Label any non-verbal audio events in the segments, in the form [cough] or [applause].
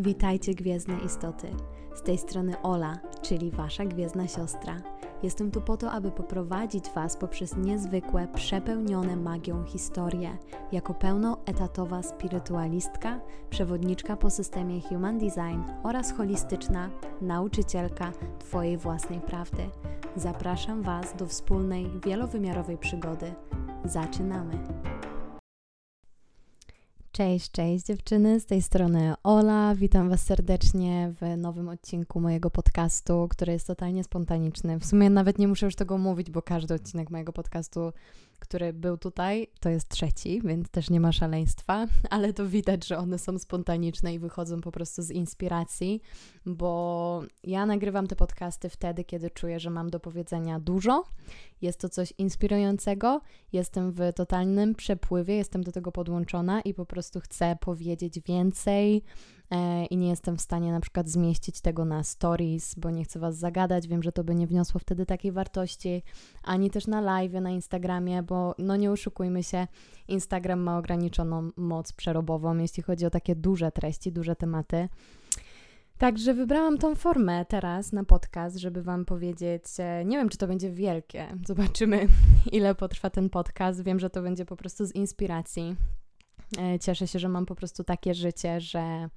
Witajcie gwiezdne istoty. Z tej strony Ola, czyli wasza gwiezdna siostra. Jestem tu po to, aby poprowadzić was poprzez niezwykłe, przepełnione magią historie. Jako pełnoetatowa spirytualistka, przewodniczka po systemie Human Design oraz holistyczna nauczycielka twojej własnej prawdy. Zapraszam was do wspólnej, wielowymiarowej przygody. Zaczynamy! Cześć, cześć dziewczyny, z tej strony Ola. Witam Was serdecznie w nowym odcinku mojego podcastu, który jest totalnie spontaniczny. W sumie nawet nie muszę już tego mówić, bo każdy odcinek mojego podcastu który był tutaj, to jest trzeci, więc też nie ma szaleństwa, [laughs] ale to widać, że one są spontaniczne i wychodzą po prostu z inspiracji, bo ja nagrywam te podcasty wtedy, kiedy czuję, że mam do powiedzenia dużo. Jest to coś inspirującego, jestem w totalnym przepływie, jestem do tego podłączona i po prostu chcę powiedzieć więcej i nie jestem w stanie na przykład zmieścić tego na stories, bo nie chcę Was zagadać. Wiem, że to by nie wniosło wtedy takiej wartości, ani też na live, na Instagramie, bo no nie oszukujmy się, Instagram ma ograniczoną moc przerobową, jeśli chodzi o takie duże treści, duże tematy. Także wybrałam tą formę teraz na podcast, żeby Wam powiedzieć, e, nie wiem, czy to będzie wielkie. Zobaczymy, [laughs] ile potrwa ten podcast. Wiem, że to będzie po prostu z inspiracji. E, cieszę się, że mam po prostu takie życie, że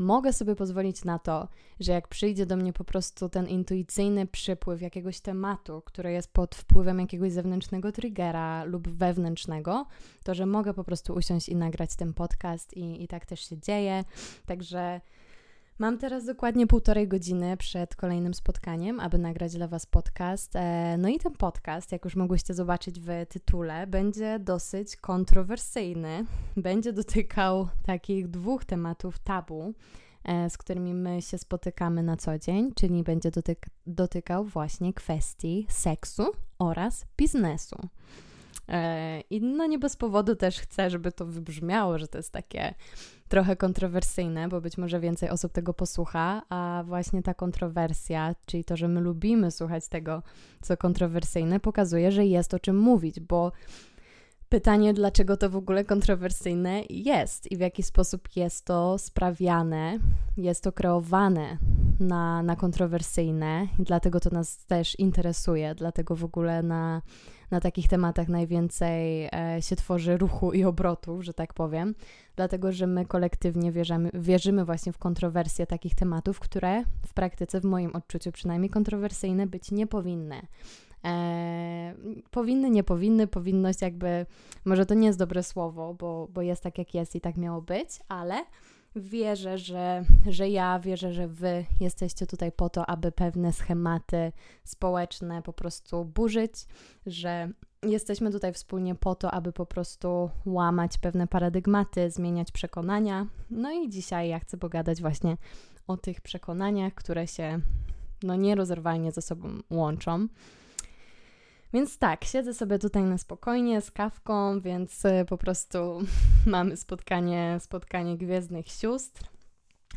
mogę sobie pozwolić na to, że jak przyjdzie do mnie po prostu ten intuicyjny przypływ jakiegoś tematu, który jest pod wpływem jakiegoś zewnętrznego triggera lub wewnętrznego, to że mogę po prostu usiąść i nagrać ten podcast i, i tak też się dzieje. Także Mam teraz dokładnie półtorej godziny przed kolejnym spotkaniem, aby nagrać dla Was podcast. E, no i ten podcast, jak już mogłyście zobaczyć w tytule, będzie dosyć kontrowersyjny. [laughs] Będzie dotykał takich dwóch tematów tabu, e, z którymi my się spotykamy na co dzień, czyli będzie dotyk dotykał właśnie kwestii seksu oraz biznesu. E, I no nie bez powodu też chcę, żeby to wybrzmiało, że to jest takie trochę kontrowersyjne, bo być może więcej osób tego posłucha, a właśnie ta kontrowersja, czyli to, że my lubimy słuchać tego, co kontrowersyjne, pokazuje, że jest o czym mówić, bo pytanie, dlaczego to w ogóle kontrowersyjne jest i w jaki sposób jest to sprawiane, jest to kreowane na, na kontrowersyjne, dlatego to nas też interesuje, dlatego w ogóle na na takich tematach najwięcej e, się tworzy ruchu i obrotów, że tak powiem, dlatego że my kolektywnie wierzymy, wierzymy właśnie w kontrowersje takich tematów, które w praktyce, w moim odczuciu przynajmniej, kontrowersyjne być nie powinny. E, powinny, nie powinny, powinność jakby, może to nie jest dobre słowo, bo, bo jest tak jak jest i tak miało być, ale wierzę, że, że ja wierzę, że wy jesteście tutaj po to, aby pewne schematy społeczne po prostu burzyć, że jesteśmy tutaj wspólnie po to, aby po prostu łamać pewne paradygmaty, zmieniać przekonania. No i dzisiaj ja chcę pogadać właśnie o tych przekonaniach, które się no nierozerwalnie ze sobą łączą. Więc tak, siedzę sobie tutaj na spokojnie z kawką, więc y, po prostu [laughs] mamy spotkanie, spotkanie gwiezdnych sióstr.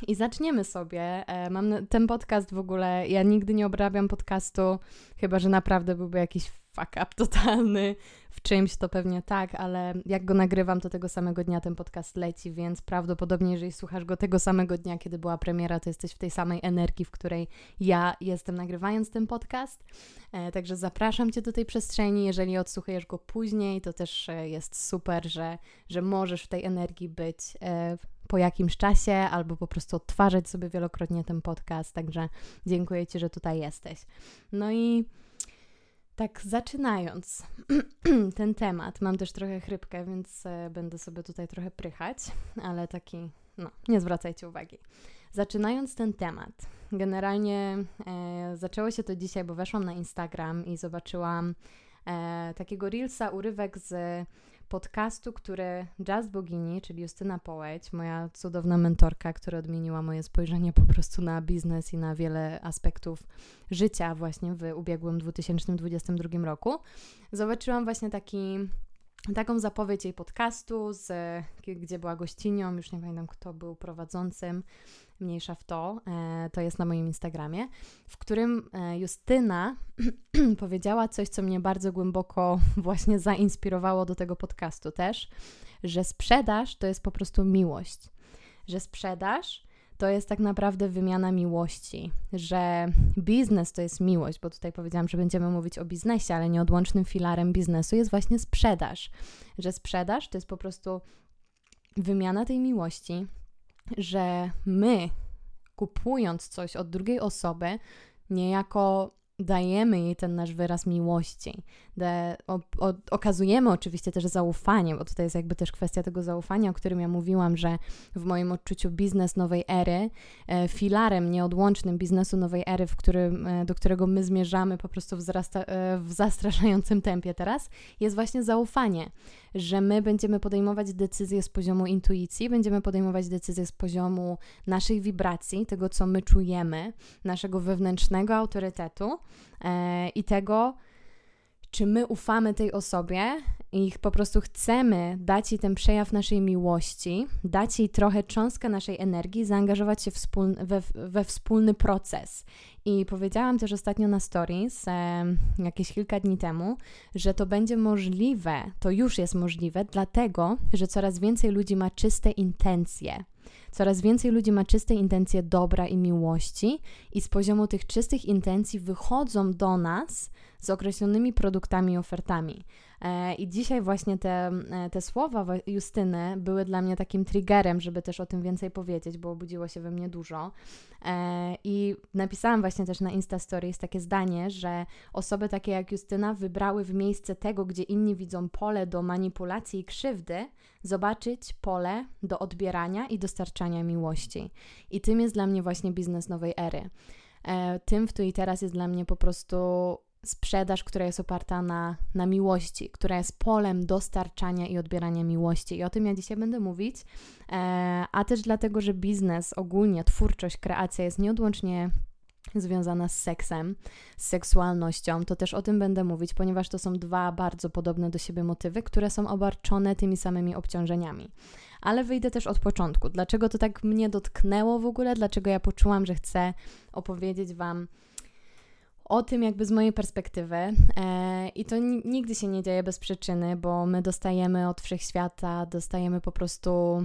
[laughs] I zaczniemy sobie. E, mam ten podcast w ogóle. Ja nigdy nie obrabiam podcastu, chyba że naprawdę byłby jakiś fuck up [laughs] totalny w czymś, to pewnie tak, ale jak go nagrywam, to tego samego dnia ten podcast leci, więc prawdopodobnie, jeżeli słuchasz go tego samego dnia, kiedy była premiera, to jesteś w tej samej energii, w której ja jestem nagrywając ten podcast. E, także zapraszam Cię do tej przestrzeni. Jeżeli odsłuchujesz go później, to też e, jest super, że, że możesz w tej energii być po jakimś czasie, albo po prostu odtwarzać sobie wielokrotnie ten podcast. Także dziękuję Ci, że tutaj jesteś. No i tak zaczynając [clears throat] ten temat, mam też trochę chrypkę, więc e, będę sobie tutaj trochę prychać, ale taki, no, nie zwracajcie uwagi. Zaczynając ten temat, generalnie e, zaczęło się to dzisiaj, bo weszłam na Instagram i zobaczyłam e, takiego reelsa, urywek z podcastu, który Jazz Bogini, czyli Justyna Połeć, moja cudowna mentorka, która odmieniła moje spojrzenie po prostu na biznes i na wiele aspektów życia właśnie w ubiegłym 2022 roku, zobaczyłam właśnie taki taką zapowiedź jej podcastu, z, gdzie była gościnią, już nie pamiętam kto był prowadzącym, mniejsza w to, e, to jest na moim Instagramie, w którym e, Justyna [clears throat] powiedziała coś, co mnie bardzo głęboko [laughs] właśnie zainspirowało do tego podcastu też, że sprzedaż to jest po prostu miłość, że sprzedaż to jest tak naprawdę wymiana miłości, że biznes to jest miłość, bo tutaj powiedziałam, że będziemy mówić o biznesie, ale nieodłącznym filarem biznesu jest właśnie sprzedaż, że sprzedaż to jest po prostu wymiana tej miłości, że my kupując coś od drugiej osoby, niejako dajemy jej ten nasz wyraz miłości, de, o, o, okazujemy oczywiście też zaufanie, bo tutaj jest jakby też kwestia tego zaufania, o którym ja mówiłam, że w moim odczuciu biznes nowej ery, e, filarem nieodłącznym biznesu nowej ery, w którym, e, do którego my zmierzamy po prostu wzrasta, e, w zastraszającym tempie teraz, jest właśnie zaufanie, że my będziemy podejmować decyzje z poziomu intuicji, będziemy podejmować decyzje z poziomu naszej wibracji, tego co my czujemy, naszego wewnętrznego autorytetu e, i tego, czy my ufamy tej osobie i po prostu chcemy dać jej ten przejaw naszej miłości, dać jej trochę cząstkę naszej energii, zaangażować się we, we wspólny proces. I powiedziałam też ostatnio na stories, e, jakieś kilka dni temu, że to będzie możliwe, to już jest możliwe, dlatego, że coraz więcej ludzi ma czyste intencje. Coraz więcej ludzi ma czyste intencje dobra i miłości, i z poziomu tych czystych intencji wychodzą do nas z określonymi produktami i ofertami. E, I dzisiaj właśnie te, e, te słowa Justyny były dla mnie takim triggerem, żeby też o tym więcej powiedzieć, bo obudziło się we mnie dużo. E, I napisałam właśnie też na Insta Stories takie zdanie, że osoby takie jak Justyna wybrały w miejsce tego, gdzie inni widzą pole do manipulacji i krzywdy, zobaczyć pole do odbierania i dostarczania miłości. I tym jest dla mnie właśnie biznes nowej ery. Tym w tu i teraz jest dla mnie po prostu sprzedaż, która jest oparta na, na miłości, która jest polem dostarczania i odbierania miłości. I o tym ja dzisiaj będę mówić, e, a też dlatego, że biznes, ogólnie twórczość, kreacja jest nieodłącznie związana z seksem, z seksualnością, to też o tym będę mówić, ponieważ to są dwa bardzo podobne do siebie motywy, które są obarczone tymi samymi obciążeniami. Ale wyjdę też od początku. Dlaczego to tak mnie dotknęło w ogóle? Dlaczego ja poczułam, że chcę opowiedzieć Wam o tym jakby z mojej perspektywy e, i to nigdy się nie dzieje bez przyczyny, bo my dostajemy od wszechświata, dostajemy po prostu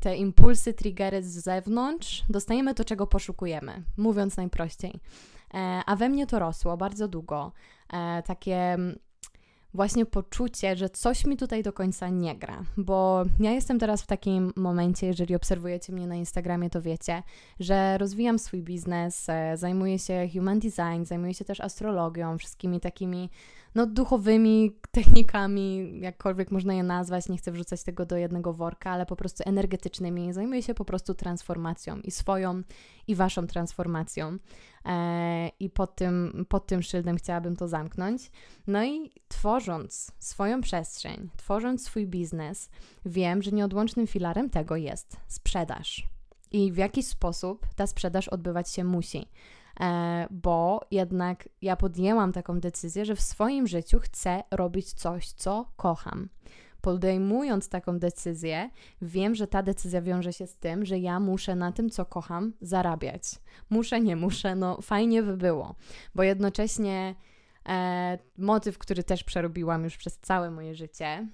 te impulsy, triggery z zewnątrz, dostajemy to, czego poszukujemy, mówiąc najprościej. E, a we mnie to rosło bardzo długo. E, takie właśnie poczucie, że coś mi tutaj do końca nie gra, bo ja jestem teraz w takim momencie, jeżeli obserwujecie mnie na Instagramie, to wiecie, że rozwijam swój biznes, e, zajmuję się human design, zajmuję się też astrologią, wszystkimi takimi no, duchowymi technikami, jakkolwiek można je nazwać, nie chcę wrzucać tego do jednego worka, ale po prostu energetycznymi. Zajmuję się po prostu transformacją i swoją, i waszą transformacją. E, I pod tym, pod tym szyldem chciałabym to zamknąć. No i tworząc swoją przestrzeń, tworząc swój biznes, wiem, że nieodłącznym filarem tego jest sprzedaż. I w jakiś sposób ta sprzedaż odbywać się musi. E, bo jednak ja podjęłam taką decyzję, że w swoim życiu chcę robić coś, co kocham. Podejmując taką decyzję, wiem, że ta decyzja wiąże się z tym, że ja muszę na tym, co kocham, zarabiać. Muszę, nie muszę, no fajnie by było, bo jednocześnie e, motyw, który też przerobiłam już przez całe moje życie,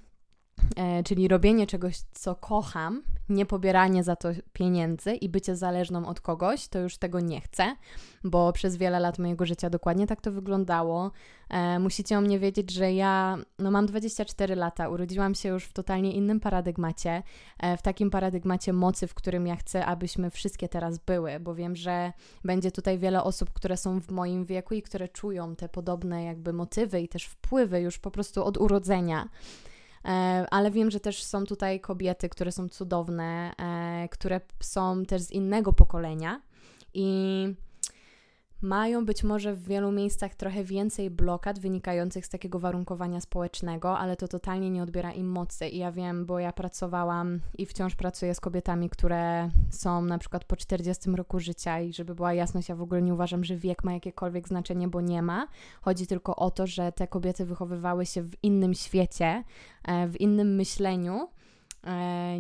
czyli robienie czegoś, co kocham, nie pobieranie za to pieniędzy i bycie zależną od kogoś, to już tego nie chcę, bo przez wiele lat mojego życia dokładnie tak to wyglądało. E, musicie o mnie wiedzieć, że ja no, mam 24 lata, urodziłam się już w totalnie innym paradygmacie, e, w takim paradygmacie mocy, w którym ja chcę, abyśmy wszystkie teraz były, bo wiem, że będzie tutaj wiele osób, które są w moim wieku i które czują te podobne jakby motywy i też wpływy już po prostu od urodzenia. E, ale wiem, że też są tutaj kobiety, które są cudowne, e, które są też z innego pokolenia i mają być może w wielu miejscach trochę więcej blokad wynikających z takiego warunkowania społecznego, ale to totalnie nie odbiera im mocy. I ja wiem, bo ja pracowałam i wciąż pracuję z kobietami, które są na przykład po 40 roku życia i żeby była jasność, ja w ogóle nie uważam, że wiek ma jakiekolwiek znaczenie, bo nie ma. Chodzi tylko o to, że te kobiety wychowywały się w innym świecie, e, w innym myśleniu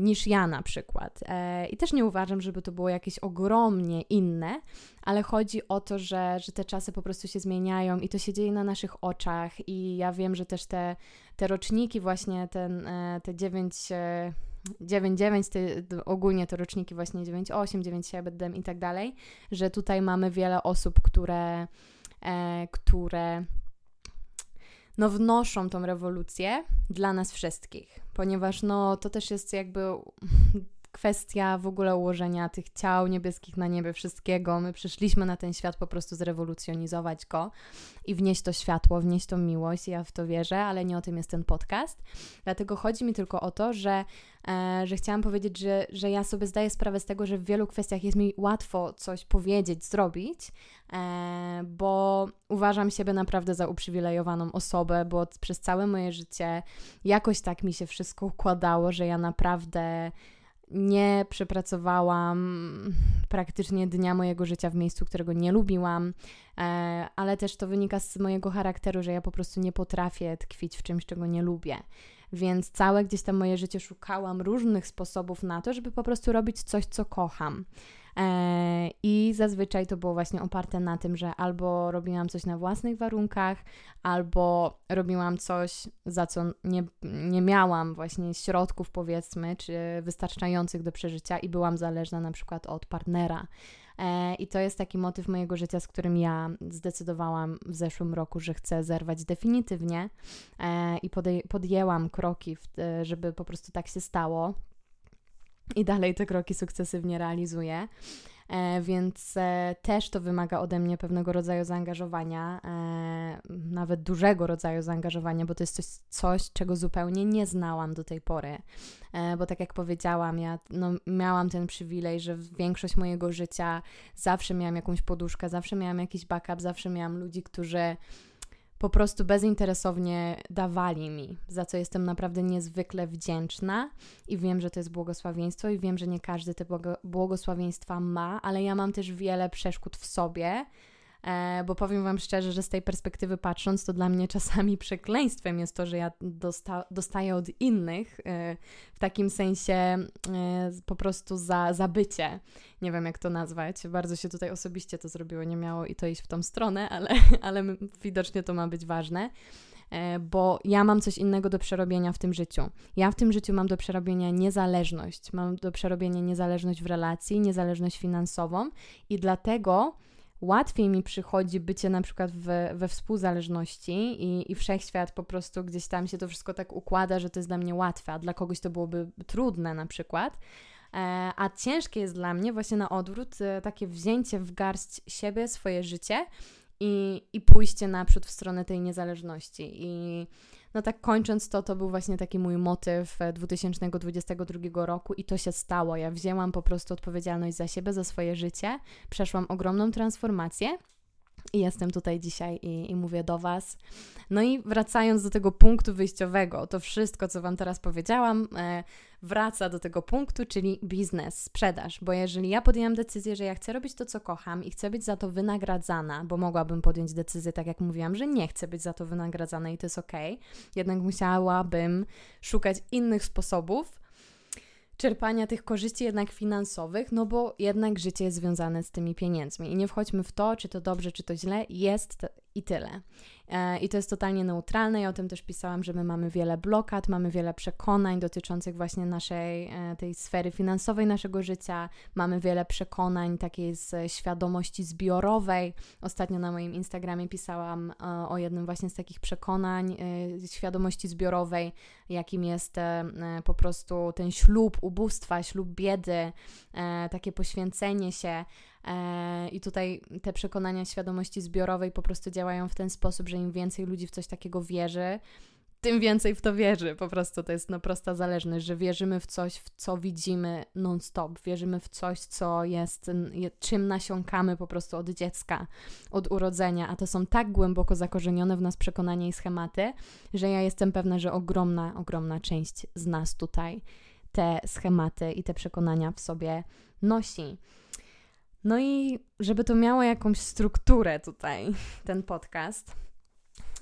niż ja na przykład. E, I też nie uważam, żeby to było jakieś ogromnie inne, ale chodzi o to, że, że te czasy po prostu się zmieniają i to się dzieje na naszych oczach. I ja wiem, że też te, te roczniki, właśnie ten, e, te dziewięć. E, 99, te, ogólnie to roczniki właśnie 98, 97 i tak dalej, że tutaj mamy wiele osób, które, e, które no wnoszą tą rewolucję dla nas wszystkich, ponieważ no to też jest jakby kwestia w ogóle ułożenia tych ciał niebieskich na niebie, wszystkiego. My przyszliśmy na ten świat po prostu zrewolucjonizować go i wnieść to światło, wnieść tą miłość. Ja w to wierzę, ale nie o tym jest ten podcast. Dlatego chodzi mi tylko o to, że, e, że chciałam powiedzieć, że, że ja sobie zdaję sprawę z tego, że w wielu kwestiach jest mi łatwo coś powiedzieć, zrobić, e, bo uważam siebie naprawdę za uprzywilejowaną osobę, bo przez całe moje życie jakoś tak mi się wszystko układało, że ja naprawdę nie przepracowałam praktycznie dnia mojego życia w miejscu, którego nie lubiłam, e, ale też to wynika z mojego charakteru, że ja po prostu nie potrafię tkwić w czymś, czego nie lubię. Więc całe gdzieś tam moje życie szukałam różnych sposobów na to, żeby po prostu robić coś, co kocham. E, I zazwyczaj to było właśnie oparte na tym, że albo robiłam coś na własnych warunkach, albo robiłam coś, za co nie, nie miałam właśnie środków, powiedzmy, czy wystarczających do przeżycia, i byłam zależna na przykład od partnera. E, I to jest taki motyw mojego życia, z którym ja zdecydowałam w zeszłym roku, że chcę zerwać definitywnie e, i podjęłam kroki, żeby po prostu tak się stało i dalej te kroki sukcesywnie realizuję. E, więc e, też to wymaga ode mnie pewnego rodzaju zaangażowania, e, nawet dużego rodzaju zaangażowania, bo to jest coś, coś, czego zupełnie nie znałam do tej pory. E, bo tak jak powiedziałam, ja no, miałam ten przywilej, że większość mojego życia zawsze miałam jakąś poduszkę, zawsze miałam jakiś backup, zawsze miałam ludzi, którzy po prostu bezinteresownie dawali mi, za co jestem naprawdę niezwykle wdzięczna. I wiem, że to jest błogosławieństwo i wiem, że nie każdy te błogosławieństwa ma, ale ja mam też wiele przeszkód w sobie, bo powiem Wam szczerze, że z tej perspektywy patrząc, to dla mnie czasami [laughs] przekleństwem jest to, że ja dosta dostaję od innych e, w takim sensie e, po prostu za, za bycie. Nie wiem, jak to nazwać. Bardzo się tutaj osobiście to zrobiło, nie miało i to iść w tą stronę, [laughs] ale, ale widocznie to ma być ważne bo ja mam coś innego do przerobienia w tym życiu. Ja w tym życiu mam do przerobienia niezależność, mam do przerobienia niezależność w relacji, niezależność finansową i dlatego łatwiej mi przychodzi bycie na przykład w, we współzależności i, i wszechświat po prostu gdzieś tam się to wszystko tak układa, że to jest dla mnie łatwe, a dla kogoś to byłoby trudne na przykład. E, a ciężkie jest dla mnie właśnie na odwrót e, takie wzięcie w garść siebie, swoje życie i, i pójście naprzód w stronę tej niezależności. I no tak kończąc to, to był właśnie taki mój motyw 2022 roku i to się stało. Ja wzięłam po prostu odpowiedzialność za siebie, za swoje życie, przeszłam ogromną transformację. I jestem tutaj dzisiaj i, i, mówię do Was. No i wracając do tego punktu wyjściowego, to wszystko, co Wam teraz powiedziałam, e, wraca do tego punktu, czyli biznes, sprzedaż. Bo jeżeli ja podjęłam decyzję, że ja chcę robić to, co kocham i chcę być za to wynagradzana, bo mogłabym podjąć decyzję, tak jak mówiłam, że nie chcę być za to wynagradzana i to jest ok, jednak musiałabym szukać innych sposobów czerpania tych korzyści jednak finansowych, no bo jednak życie jest związane z tymi pieniędzmi. I nie wchodźmy w to, czy to dobrze, czy to źle, jest i tyle. E, I to jest totalnie neutralne. Ja o tym też pisałam, że my mamy wiele blokad, mamy wiele przekonań dotyczących właśnie naszej e, tej sfery finansowej naszego życia. Mamy wiele przekonań takiej z świadomości zbiorowej. Ostatnio na moim Instagramie pisałam e, o jednym właśnie z takich przekonań świadomości zbiorowej, jakim jest po prostu ten ślub ubóstwa, ślub biedy, takie poświęcenie się. E, I tutaj te przekonania świadomości zbiorowej po prostu działają w ten sposób, że im więcej ludzi w coś takiego wierzy, tym więcej w to wierzy. Po prostu to jest no prosta zależność, że wierzymy w coś, w co widzimy non-stop. Wierzymy w coś, co jest, czym nasiąkamy po prostu od dziecka, od urodzenia. A to są tak głęboko zakorzenione w nas przekonania i schematy, że ja jestem pewna, że ogromna, ogromna część z nas tutaj te schematy i te przekonania w sobie nosi. No i żeby to miało jakąś strukturę tutaj, [laughs] ten podcast,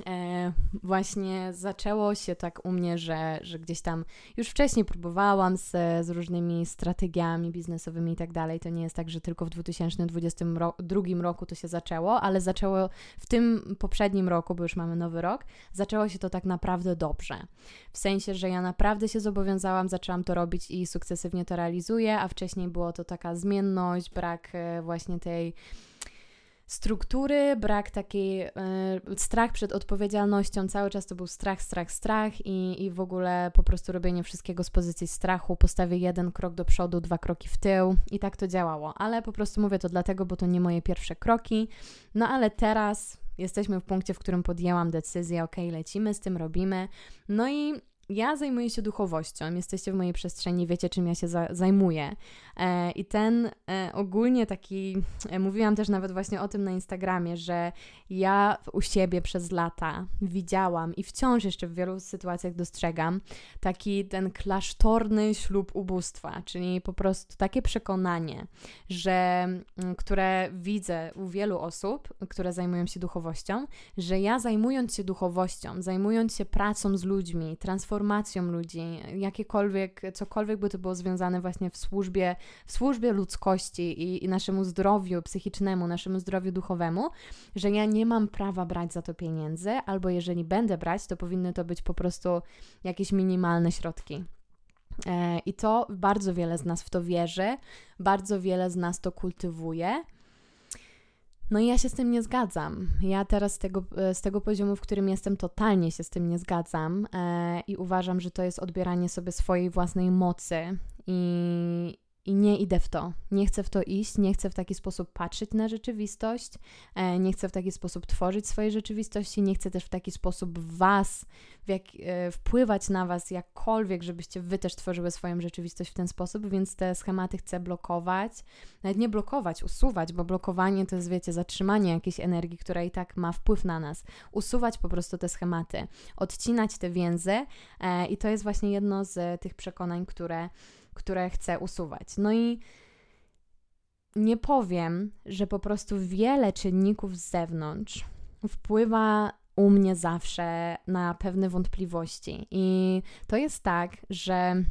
e, właśnie zaczęło się tak u mnie, że, że gdzieś tam już wcześniej próbowałam z, z różnymi strategiami biznesowymi i tak dalej. To nie jest tak, że tylko w 2022 roku to się zaczęło, ale zaczęło w tym poprzednim roku, bo już mamy nowy rok, zaczęło się to tak naprawdę dobrze. W sensie, że ja naprawdę się zobowiązałam, zaczęłam to robić i sukcesywnie to realizuję, a wcześniej było to taka zmienność, brak e, właśnie tej struktury, brak takiej, e, strach przed odpowiedzialnością, cały czas to był strach, strach, strach i, i w ogóle po prostu robienie wszystkiego z pozycji strachu, postawię jeden krok do przodu, dwa kroki w tył i tak to działało, ale po prostu mówię to dlatego, bo to nie moje pierwsze kroki, no ale teraz jesteśmy w punkcie, w którym podjęłam decyzję, ok, lecimy z tym, robimy, no i ja zajmuję się duchowością, jesteście w mojej przestrzeni, wiecie czym ja się za zajmuję. E, I ten e, ogólnie taki, e, mówiłam też nawet właśnie o tym na Instagramie, że ja u siebie przez lata widziałam i wciąż jeszcze w wielu sytuacjach dostrzegam taki ten klasztorny ślub ubóstwa, czyli po prostu takie przekonanie, że które widzę u wielu osób, które zajmują się duchowością, że ja zajmując się duchowością, zajmując się pracą z ludźmi, transformacją ludzi, jakiekolwiek, cokolwiek by to było związane właśnie w służbie, w służbie ludzkości i, i naszemu zdrowiu psychicznemu, naszemu zdrowiu duchowemu, że ja nie mam prawa brać za to pieniędzy, albo jeżeli będę brać, to powinny to być po prostu jakieś minimalne środki. E, I to bardzo wiele z nas w to wierzy, bardzo wiele z nas to kultywuje. No i ja się z tym nie zgadzam. Ja teraz z tego, z tego poziomu, w którym jestem, totalnie się z tym nie zgadzam e, i uważam, że to jest odbieranie sobie swojej własnej mocy i, i nie idę w to. Nie chcę w to iść, nie chcę w taki sposób patrzeć na rzeczywistość, e, nie chcę w taki sposób tworzyć swojej rzeczywistości, nie chcę też w taki sposób Was, jak, e, wpływać na Was jakkolwiek, żebyście Wy też tworzyły swoją rzeczywistość w ten sposób, więc te schematy chcę blokować. Nawet nie blokować, usuwać, bo blokowanie to jest, wiecie, zatrzymanie jakiejś energii, która i tak ma wpływ na nas. Usuwać po prostu te schematy, odcinać te więzy e, i to jest właśnie jedno z tych przekonań, które które chcę usuwać. No i nie powiem, że po prostu wiele czynników z zewnątrz wpływa u mnie zawsze na pewne wątpliwości. I to jest tak, że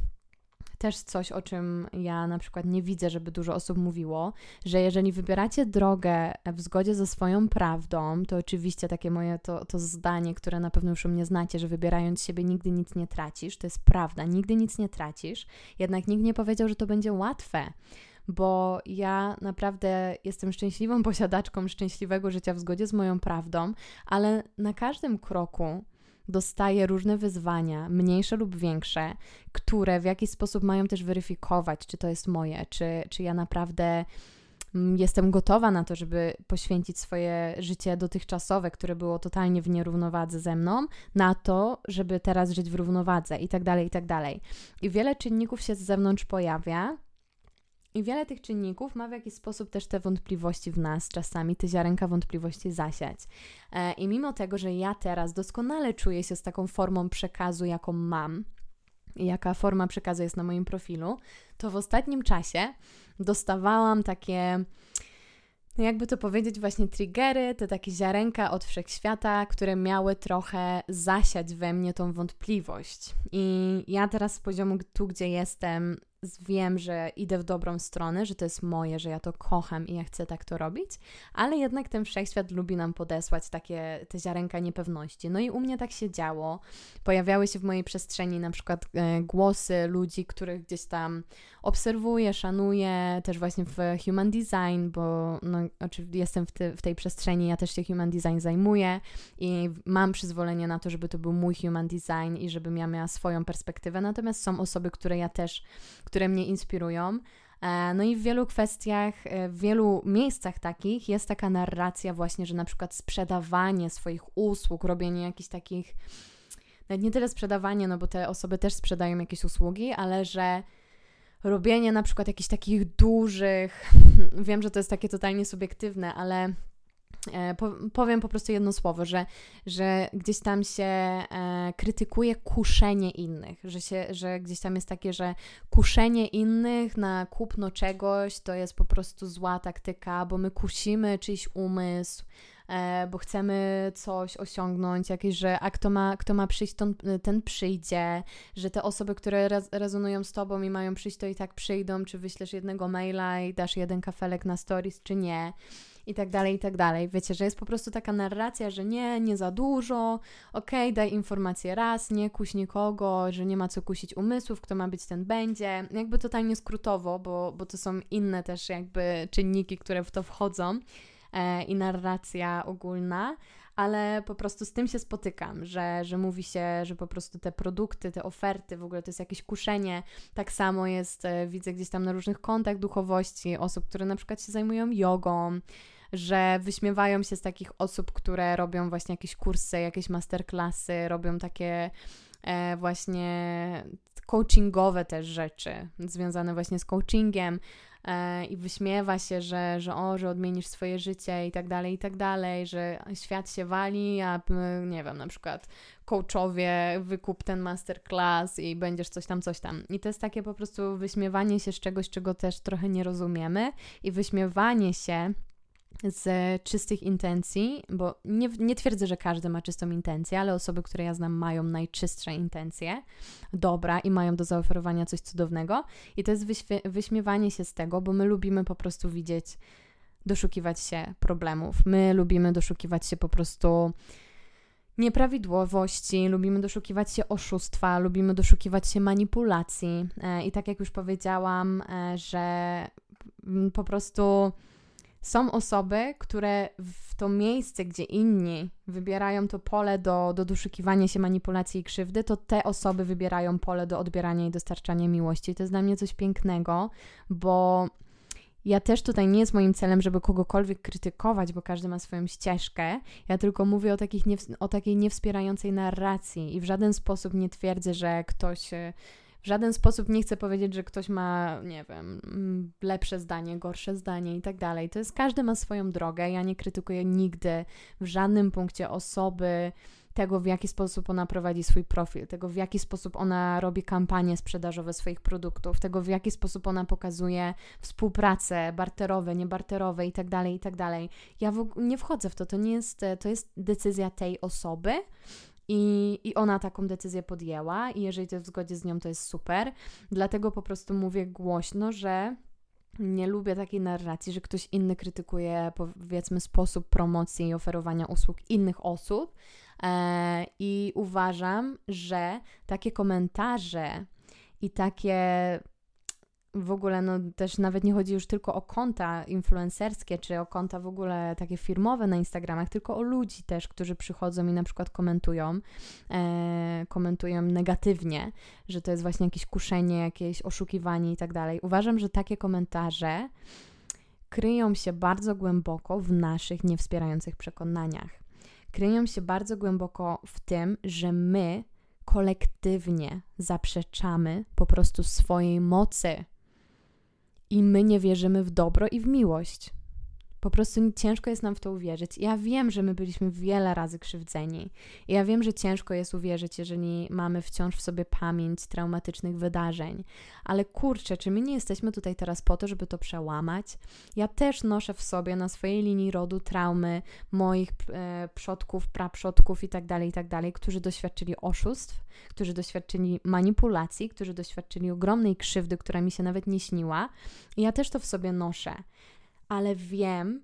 też coś, o czym ja na przykład nie widzę, żeby dużo osób mówiło, że jeżeli wybieracie drogę w zgodzie ze swoją prawdą, to oczywiście takie moje to, to zdanie, które na pewno już u mnie znacie, że wybierając siebie nigdy nic nie tracisz, to jest prawda, nigdy nic nie tracisz, jednak nikt nie powiedział, że to będzie łatwe bo ja naprawdę jestem szczęśliwą posiadaczką szczęśliwego życia w zgodzie z moją prawdą, ale na każdym kroku dostaję różne wyzwania, mniejsze lub większe, które w jakiś sposób mają też weryfikować, czy to jest moje, czy, czy ja naprawdę mm, jestem gotowa na to, żeby poświęcić swoje życie dotychczasowe, które było totalnie w nierównowadze ze mną, na to, żeby teraz żyć w równowadze i tak dalej, i tak dalej. I wiele czynników się z zewnątrz pojawia, i wiele tych czynników ma w jakiś sposób też te wątpliwości w nas, czasami te ziarenka wątpliwości zasiać. E, I mimo tego, że ja teraz doskonale czuję się z taką formą przekazu, jaką mam, jaka forma przekazu jest na moim profilu, to w ostatnim czasie dostawałam takie no jakby to powiedzieć, właśnie triggery, te takie ziarenka od wszechświata, które miały trochę zasiać we mnie tą wątpliwość. I ja teraz z poziomu tu, gdzie jestem, wiem, że idę w dobrą stronę, że to jest moje, że ja to kocham i ja chcę tak to robić, ale jednak ten wszechświat lubi nam podesłać takie te ziarenka niepewności. No i u mnie tak się działo. Pojawiały się w mojej przestrzeni na przykład e, głosy ludzi, których gdzieś tam obserwuję, szanuję, też właśnie w human design, bo no, oczywiście jestem w, te, w tej przestrzeni, ja też się human design zajmuję i mam przyzwolenie na to, żeby to był mój human design i żebym ja miała swoją perspektywę. Natomiast są osoby, które ja też które mnie inspirują. E, no i w wielu kwestiach, e, w wielu miejscach takich jest taka narracja właśnie, że na przykład sprzedawanie swoich usług, robienie jakichś takich, nawet nie tyle sprzedawanie, no bo te osoby też sprzedają jakieś usługi, ale że robienie na przykład jakichś takich dużych, [laughs] wiem, że to jest takie totalnie subiektywne, ale powiem po prostu jedno słowo, że, że gdzieś tam się e, krytykuje kuszenie innych, że, się, że gdzieś tam jest takie, że kuszenie innych na kupno czegoś to jest po prostu zła taktyka, bo my kusimy czyjś umysł, e, bo chcemy coś osiągnąć, jakieś, że a kto ma, kto ma przyjść, ten, ten przyjdzie, że te osoby, które rezonują z tobą i mają przyjść, to i tak przyjdą, czy wyślesz jednego maila i dasz jeden kafelek na stories, czy nie i tak dalej, i tak dalej. Wiecie, że jest po prostu taka narracja, że nie, nie za dużo, okej, okay, daj informację raz, nie kuś nikogo, że nie ma co kusić umysłów, kto ma być, ten będzie. Jakby totalnie skrótowo, bo, bo to są inne też jakby czynniki, które w to wchodzą e, i narracja ogólna, ale po prostu z tym się spotykam, że, że mówi się, że po prostu te produkty, te oferty, w ogóle to jest jakieś kuszenie. Tak samo jest, e, widzę gdzieś tam na różnych kontach duchowości osób, które na przykład się zajmują jogą, że wyśmiewają się z takich osób, które robią właśnie jakieś kursy, jakieś masterclassy, robią takie e, właśnie coachingowe też rzeczy, związane właśnie z coachingiem e, i wyśmiewa się, że, że o, że odmienisz swoje życie i tak dalej, i tak dalej, że świat się wali, a nie wiem, na przykład coachowie, wykup ten masterclass i będziesz coś tam, coś tam. I to jest takie po prostu wyśmiewanie się z czegoś, czego też trochę nie rozumiemy i wyśmiewanie się z czystych intencji, bo nie, nie twierdzę, że każdy ma czystą intencję, ale osoby, które ja znam, mają najczystsze intencje, dobra i mają do zaoferowania coś cudownego. I to jest wyśmiewanie się z tego, bo my lubimy po prostu widzieć, doszukiwać się problemów. My lubimy doszukiwać się po prostu nieprawidłowości, lubimy doszukiwać się oszustwa, lubimy doszukiwać się manipulacji. E, I tak jak już powiedziałam, e, że po prostu są osoby, które w to miejsce, gdzie inni wybierają to pole do, do doszukiwania się manipulacji i krzywdy, to te osoby wybierają pole do odbierania i dostarczania miłości. To jest dla mnie coś pięknego, bo ja też tutaj nie jest moim celem, żeby kogokolwiek krytykować, bo każdy ma swoją ścieżkę. Ja tylko mówię o, takich o takiej niewspierającej narracji i w żaden sposób nie twierdzę, że ktoś w żaden sposób nie chcę powiedzieć, że ktoś ma, nie wiem, mm, lepsze zdanie, gorsze zdanie i tak dalej. To jest, każdy ma swoją drogę. Ja nie krytykuję nigdy w żadnym punkcie osoby, tego, w jaki sposób ona prowadzi swój profil, tego, w jaki sposób ona robi kampanie sprzedażowe swoich produktów, tego, w jaki sposób ona pokazuje współpracę barterowe, niebarterowe i tak dalej, i tak dalej. Ja w, nie wchodzę w to, to nie jest, to jest decyzja tej osoby, i, I ona taką decyzję podjęła, i jeżeli to jest w zgodzie z nią, to jest super. Dlatego po prostu mówię głośno, że nie lubię takiej narracji, że ktoś inny krytykuje, powiedzmy, sposób promocji i oferowania usług innych osób. E, I uważam, że takie komentarze i takie w ogóle no też nawet nie chodzi już tylko o konta influencerskie, czy o konta w ogóle takie firmowe na Instagramach, tylko o ludzi też, którzy przychodzą i na przykład komentują, e, komentują negatywnie, że to jest właśnie jakieś kuszenie, jakieś oszukiwanie i tak dalej. Uważam, że takie komentarze kryją się bardzo głęboko w naszych niewspierających przekonaniach. Kryją się bardzo głęboko w tym, że my kolektywnie zaprzeczamy po prostu swojej mocy i my nie wierzymy w dobro i w miłość. Po prostu ciężko jest nam w to uwierzyć. Ja wiem, że my byliśmy wiele razy krzywdzeni. Ja wiem, że ciężko jest uwierzyć, jeżeli mamy wciąż w sobie pamięć traumatycznych wydarzeń. Ale kurczę, czy my nie jesteśmy tutaj teraz po to, żeby to przełamać? Ja też noszę w sobie na swojej linii rodu traumy moich e, przodków, praprzodków itd., tak itd., tak którzy doświadczyli oszustw, którzy doświadczyli manipulacji, którzy doświadczyli ogromnej krzywdy, która mi się nawet nie śniła. I ja też to w sobie noszę ale wiem,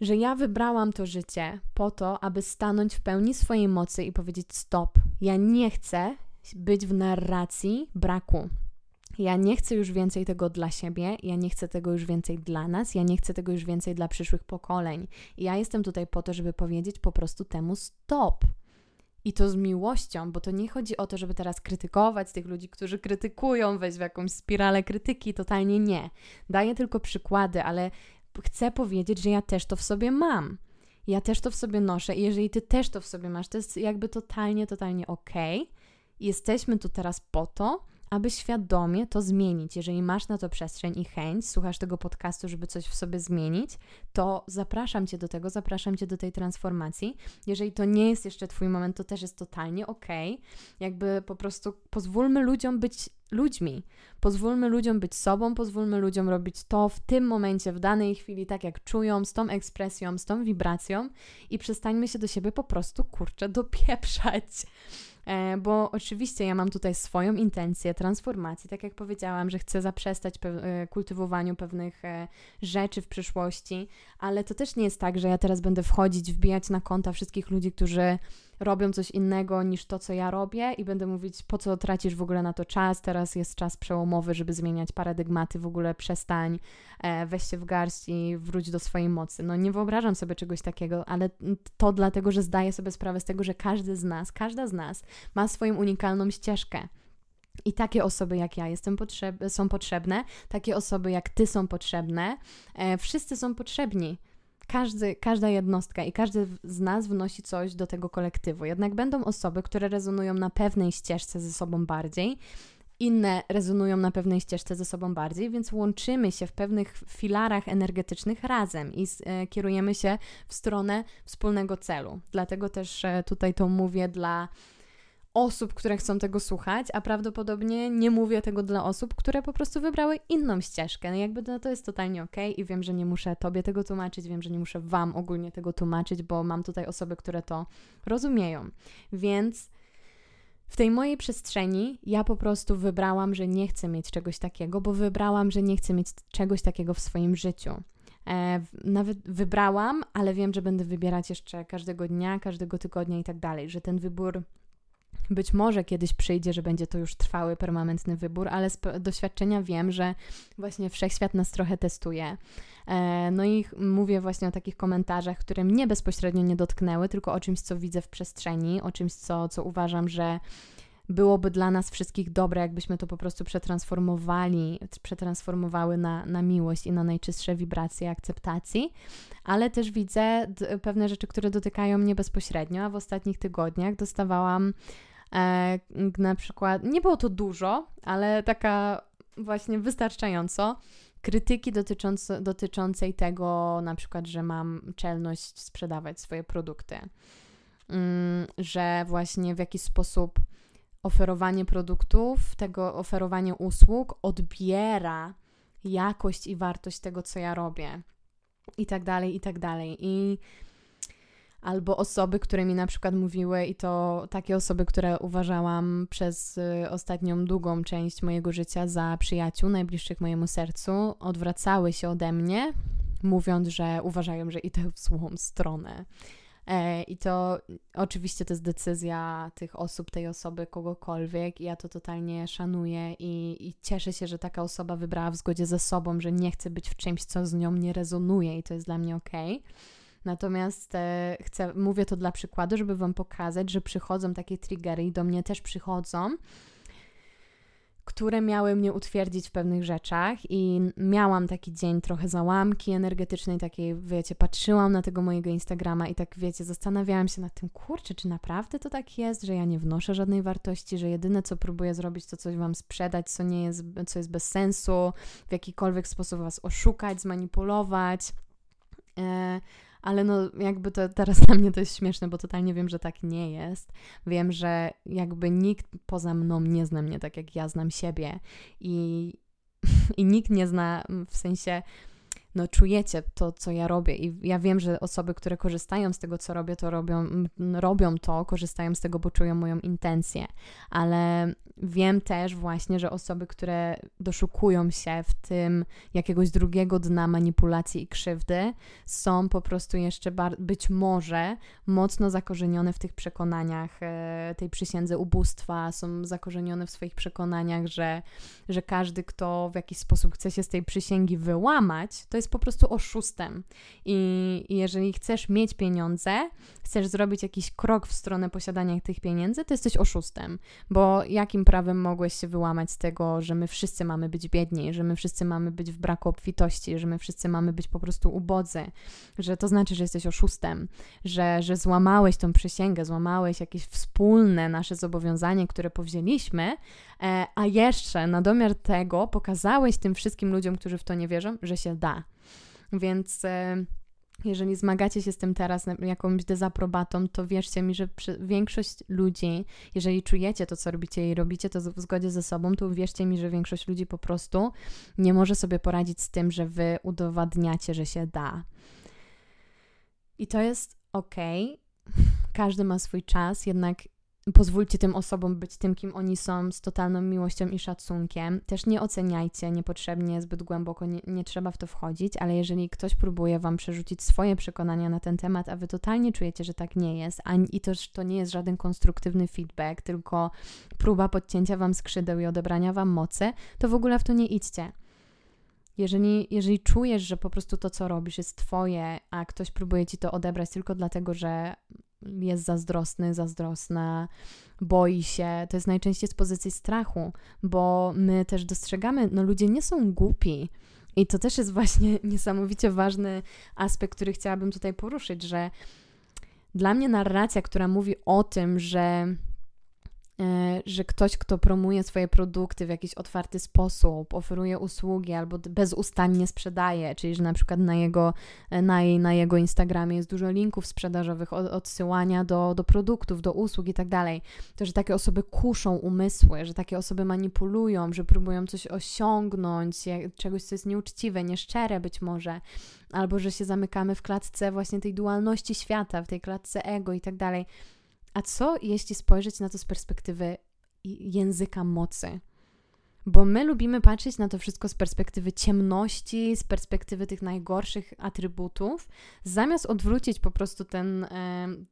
że ja wybrałam to życie po to, aby stanąć w pełni swojej mocy i powiedzieć: Stop, ja nie chcę być w narracji braku. Ja nie chcę już więcej tego dla siebie, ja nie chcę tego już więcej dla nas, ja nie chcę tego już więcej dla przyszłych pokoleń. I ja jestem tutaj po to, żeby powiedzieć po prostu temu stop. I to z miłością, bo to nie chodzi o to, żeby teraz krytykować tych ludzi, którzy krytykują, wejść w jakąś spiralę krytyki, totalnie nie. Daję tylko przykłady, ale chcę powiedzieć, że ja też to w sobie mam. Ja też to w sobie noszę i jeżeli ty też to w sobie masz, to jest jakby totalnie, totalnie okej. Okay. Jesteśmy tu teraz po to, aby świadomie to zmienić. Jeżeli masz na to przestrzeń i chęć, słuchasz tego podcastu, żeby coś w sobie zmienić, to zapraszam Cię do tego, zapraszam Cię do tej transformacji. Jeżeli to nie jest jeszcze Twój moment, to też jest totalnie ok. Jakby po prostu pozwólmy ludziom być ludźmi. Pozwólmy ludziom być sobą, pozwólmy ludziom robić to w tym momencie, w danej chwili, tak jak czują, z tą ekspresją, z tą wibracją i przestańmy się do siebie po prostu kurczę dopieprzać. E, bo oczywiście ja mam tutaj swoją intencję transformacji, tak jak powiedziałam, że chcę zaprzestać pe e, kultywowaniu pewnych e, rzeczy w przyszłości, ale to też nie jest tak, że ja teraz będę wchodzić, wbijać na konta wszystkich ludzi, którzy robią coś innego niż to, co ja robię i będę mówić, po co tracisz w ogóle na to czas, teraz jest czas przełomowy, żeby zmieniać paradygmaty, w ogóle przestań, e, weź się w garść i wróć do swojej mocy. No nie wyobrażam sobie czegoś takiego, ale to dlatego, że zdaję sobie sprawę z tego, że każdy z nas, każda z nas ma swoją unikalną ścieżkę. I takie osoby jak ja jestem potrzeb są potrzebne, takie osoby jak ty są potrzebne, e, wszyscy są potrzebni każdy, każda jednostka i każdy z nas wnosi coś do tego kolektywu. Jednak będą osoby, które rezonują na pewnej ścieżce ze sobą bardziej, inne rezonują na pewnej ścieżce ze sobą bardziej, więc łączymy się w pewnych filarach energetycznych razem i e, kierujemy się w stronę wspólnego celu. Dlatego też e, tutaj to mówię dla osób, które chcą tego słuchać, a prawdopodobnie nie mówię tego dla osób, które po prostu wybrały inną ścieżkę. No jakby no to jest totalnie ok i wiem, że nie muszę Tobie tego tłumaczyć, wiem, że nie muszę Wam ogólnie tego tłumaczyć, bo mam tutaj osoby, które to rozumieją. Więc w tej mojej przestrzeni ja po prostu wybrałam, że nie chcę mieć czegoś takiego, bo wybrałam, że nie chcę mieć czegoś takiego w swoim życiu. E, nawet wybrałam, ale wiem, że będę wybierać jeszcze każdego dnia, każdego tygodnia i tak dalej, że ten wybór być może kiedyś przyjdzie, że będzie to już trwały, permanentny wybór, ale z doświadczenia wiem, że właśnie wszechświat nas trochę testuje. E, no i mówię właśnie o takich komentarzach, które mnie bezpośrednio nie dotknęły, tylko o czymś, co widzę w przestrzeni, o czymś, co, co uważam, że byłoby dla nas wszystkich dobre, jakbyśmy to po prostu przetransformowali, przetransformowały na, na miłość i na najczystsze wibracje akceptacji, ale też widzę pewne rzeczy, które dotykają mnie bezpośrednio, a w ostatnich tygodniach dostawałam na przykład, nie było to dużo, ale taka właśnie wystarczająco. Krytyki dotyczące, dotyczącej tego, na przykład, że mam czelność sprzedawać swoje produkty, mm, że właśnie w jakiś sposób oferowanie produktów, tego oferowanie usług odbiera jakość i wartość tego, co ja robię, i tak dalej, i tak dalej. I albo osoby, które mi na przykład mówiły, i to takie osoby, które uważałam przez y, ostatnią długą część mojego życia za przyjaciół, najbliższych mojemu sercu, odwracały się ode mnie, mówiąc, że uważają, że idę w złą stronę. E, I to oczywiście to jest decyzja tych osób, tej osoby, kogokolwiek. I ja to totalnie szanuję i, i, cieszę się, że taka osoba wybrała w zgodzie ze sobą, że nie chce być w czymś, co z nią nie rezonuje, i to jest dla mnie ok. Natomiast e, chcę, mówię to dla przykładu, żeby Wam pokazać, że przychodzą takie triggery i do mnie też przychodzą, które miały mnie utwierdzić w pewnych rzeczach i miałam taki dzień trochę załamki energetycznej, takiej, wiecie, patrzyłam na tego mojego Instagrama i tak, wiecie, zastanawiałam się nad tym, kurczę, czy naprawdę to tak jest, że ja nie wnoszę żadnej wartości, że jedyne, co próbuję zrobić, to coś Wam sprzedać, co nie jest, co jest bez sensu, w jakikolwiek sposób Was oszukać, zmanipulować. Ale no jakby to teraz [laughs] dla mnie to jest śmieszne, bo totalnie wiem, że tak nie jest. Wiem, że jakby nikt poza mną nie zna mnie tak, jak ja znam siebie i, [laughs] i nikt nie zna w sensie no czujecie to, co ja robię. I ja wiem, że osoby, które korzystają z tego, co robię, to robią, robią to, korzystają z tego, bo czują moją intencję, ale wiem też właśnie, że osoby, które doszukują się w tym jakiegoś drugiego dna manipulacji i krzywdy, są po prostu jeszcze być może mocno zakorzenione w tych przekonaniach e, tej przysiędze ubóstwa, są zakorzenione w swoich przekonaniach, że, że każdy, kto w jakiś sposób chce się z tej przysięgi wyłamać, to jest po prostu oszustem. I jeżeli chcesz mieć pieniądze, chcesz zrobić jakiś krok w stronę posiadania tych pieniędzy, to jesteś oszustem. Bo jakim prawem mogłeś się wyłamać z tego, że my wszyscy mamy być biedni, że my wszyscy mamy być w braku obfitości, że my wszyscy mamy być po prostu ubodzy, że to znaczy, że jesteś oszustem, że, że złamałeś tą przysięgę, złamałeś jakieś wspólne nasze zobowiązanie, które powzięliśmy, a jeszcze na domiar tego pokazałeś tym wszystkim ludziom, którzy w to nie wierzą, że się da. Więc e, jeżeli zmagacie się z tym teraz jakąś dezaprobatą, to wierzcie mi, że większość ludzi, jeżeli czujecie to, co robicie i robicie to w zgodzie ze sobą, to wierzcie mi, że większość ludzi po prostu nie może sobie poradzić z tym, że wy udowadniacie, że się da. I to jest ok. Każdy ma swój czas, jednak pozwólcie tym osobom być tym, kim oni są, z totalną miłością i szacunkiem. Też nie oceniajcie niepotrzebnie, zbyt głęboko, nie, nie, trzeba w to wchodzić, ale jeżeli ktoś próbuje Wam przerzucić swoje przekonania na ten temat, a Wy totalnie czujecie, że tak nie jest, a, i to, to nie jest żaden konstruktywny feedback, tylko próba podcięcia Wam skrzydeł i odebrania Wam mocy, to w ogóle w to nie idźcie. Jeżeli, jeżeli czujesz, że po prostu to, co robisz, jest Twoje, a ktoś próbuje Ci to odebrać tylko dlatego, że jest zazdrosny, zazdrosna, boi się. To jest najczęściej z pozycji strachu, bo my też dostrzegamy, no ludzie nie są głupi. I to też jest właśnie [laughs] niesamowicie ważny aspekt, który chciałabym tutaj poruszyć, że dla mnie narracja, która mówi o tym, że że ktoś, kto promuje swoje produkty w jakiś otwarty sposób, oferuje usługi albo bezustannie sprzedaje, czyli że na przykład na jego, e, na jej, na jego Instagramie jest dużo linków sprzedażowych, odsyłania do, do produktów, do usług i tak dalej, to że takie osoby kuszą umysły, że takie osoby manipulują, że próbują coś osiągnąć, czegoś, co jest nieuczciwe, nieszczere być może, albo że się zamykamy w klatce właśnie tej dualności świata, w tej klatce ego i tak dalej a co jeśli spojrzeć na to z perspektywy języka mocy? Bo my lubimy patrzeć na to wszystko z perspektywy ciemności, z perspektywy tych najgorszych atrybutów, zamiast odwrócić po prostu ten,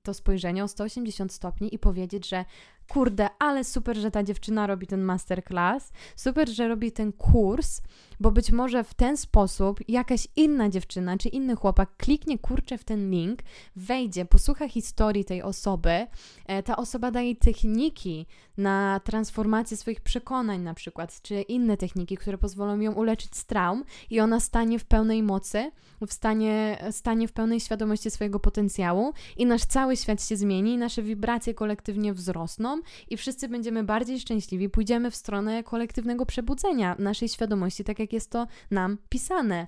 to spojrzenie o 180 stopni i powiedzieć, że kurde, ale super, że ta dziewczyna robi ten masterclass, super, że robi ten kurs, bo być może w ten sposób jakaś inna dziewczyna czy inny chłopak kliknie kurczę w ten link, wejdzie, posłucha historii tej osoby, e, ta osoba daje techniki na transformację swoich przekonań na przykład, czy inne techniki, które pozwolą ją uleczyć z traum i ona stanie w pełnej mocy, w stanie, stanie w pełnej świadomości swojego potencjału i nasz cały świat się zmieni nasze wibracje kolektywnie wzrosną i wszyscy będziemy bardziej szczęśliwi, pójdziemy w stronę kolektywnego przebudzenia naszej świadomości, tak jak jest to nam pisane.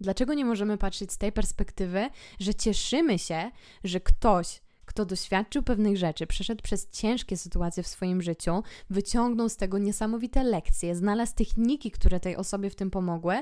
Dlaczego nie możemy patrzeć z tej perspektywy, że cieszymy się, że ktoś kto doświadczył pewnych rzeczy, przeszedł przez ciężkie sytuacje w swoim życiu, wyciągnął z tego niesamowite lekcje, znalazł techniki, które tej osobie w tym pomogły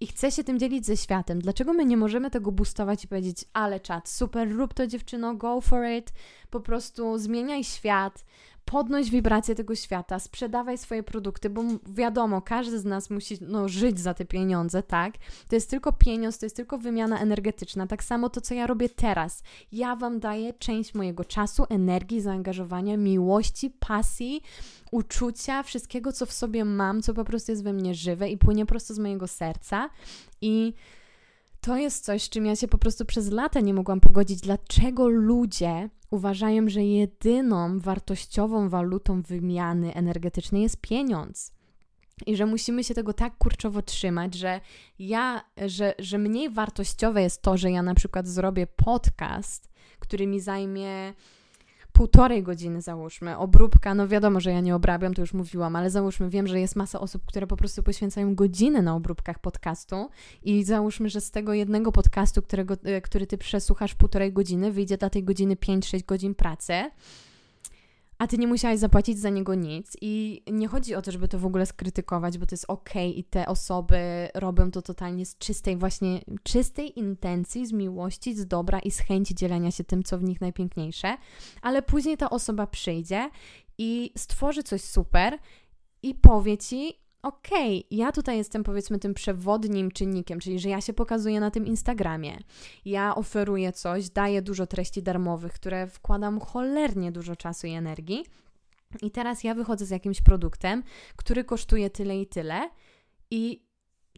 i chce się tym dzielić ze światem. Dlaczego my nie możemy tego boostować i powiedzieć, ale czat, super, rób to dziewczyno, go for it, po prostu zmieniaj świat, podnoś wibrację tego świata, sprzedawaj swoje produkty, bo wiadomo, każdy z nas musi no, żyć za te pieniądze, tak? To jest tylko pieniądz, to jest tylko wymiana energetyczna. Tak samo to, co ja robię teraz. Ja Wam daję część mojego czasu, energii, zaangażowania, miłości, pasji, uczucia, wszystkiego, co w sobie mam, co po prostu jest we mnie żywe i płynie prosto z mojego serca. I to jest coś, z czym ja się po prostu przez lata nie mogłam pogodzić. Dlaczego ludzie uważają, że jedyną wartościową walutą wymiany energetycznej jest pieniądz? I że musimy się tego tak kurczowo trzymać, że ja, że, że mniej wartościowe jest to, że ja na przykład zrobię podcast, który mi zajmie półtorej godziny załóżmy, obróbka, no wiadomo, że ja nie obrabiam, to już mówiłam, ale załóżmy, wiem, że jest masa osób, które po prostu poświęcają godziny na obróbkach podcastu i załóżmy, że z tego jednego podcastu, którego, e, który ty przesłuchasz półtorej godziny, wyjdzie dla tej godziny 5-6 godzin pracy, a ty nie musiałaś zapłacić za niego nic. I nie chodzi o to, żeby to w ogóle skrytykować, bo to jest ok i te osoby robią to totalnie z czystej, właśnie czystej intencji, z miłości, z dobra i z chęci dzielenia się tym, co w nich najpiękniejsze, ale później ta osoba przyjdzie i stworzy coś super i powie ci, okej, okay, ja tutaj jestem powiedzmy tym przewodnim czynnikiem, czyli że ja się pokazuję na tym Instagramie, ja oferuję coś, daję dużo treści darmowych, które wkładam cholernie dużo czasu i energii. I teraz ja wychodzę z jakimś produktem, który kosztuje tyle i tyle, i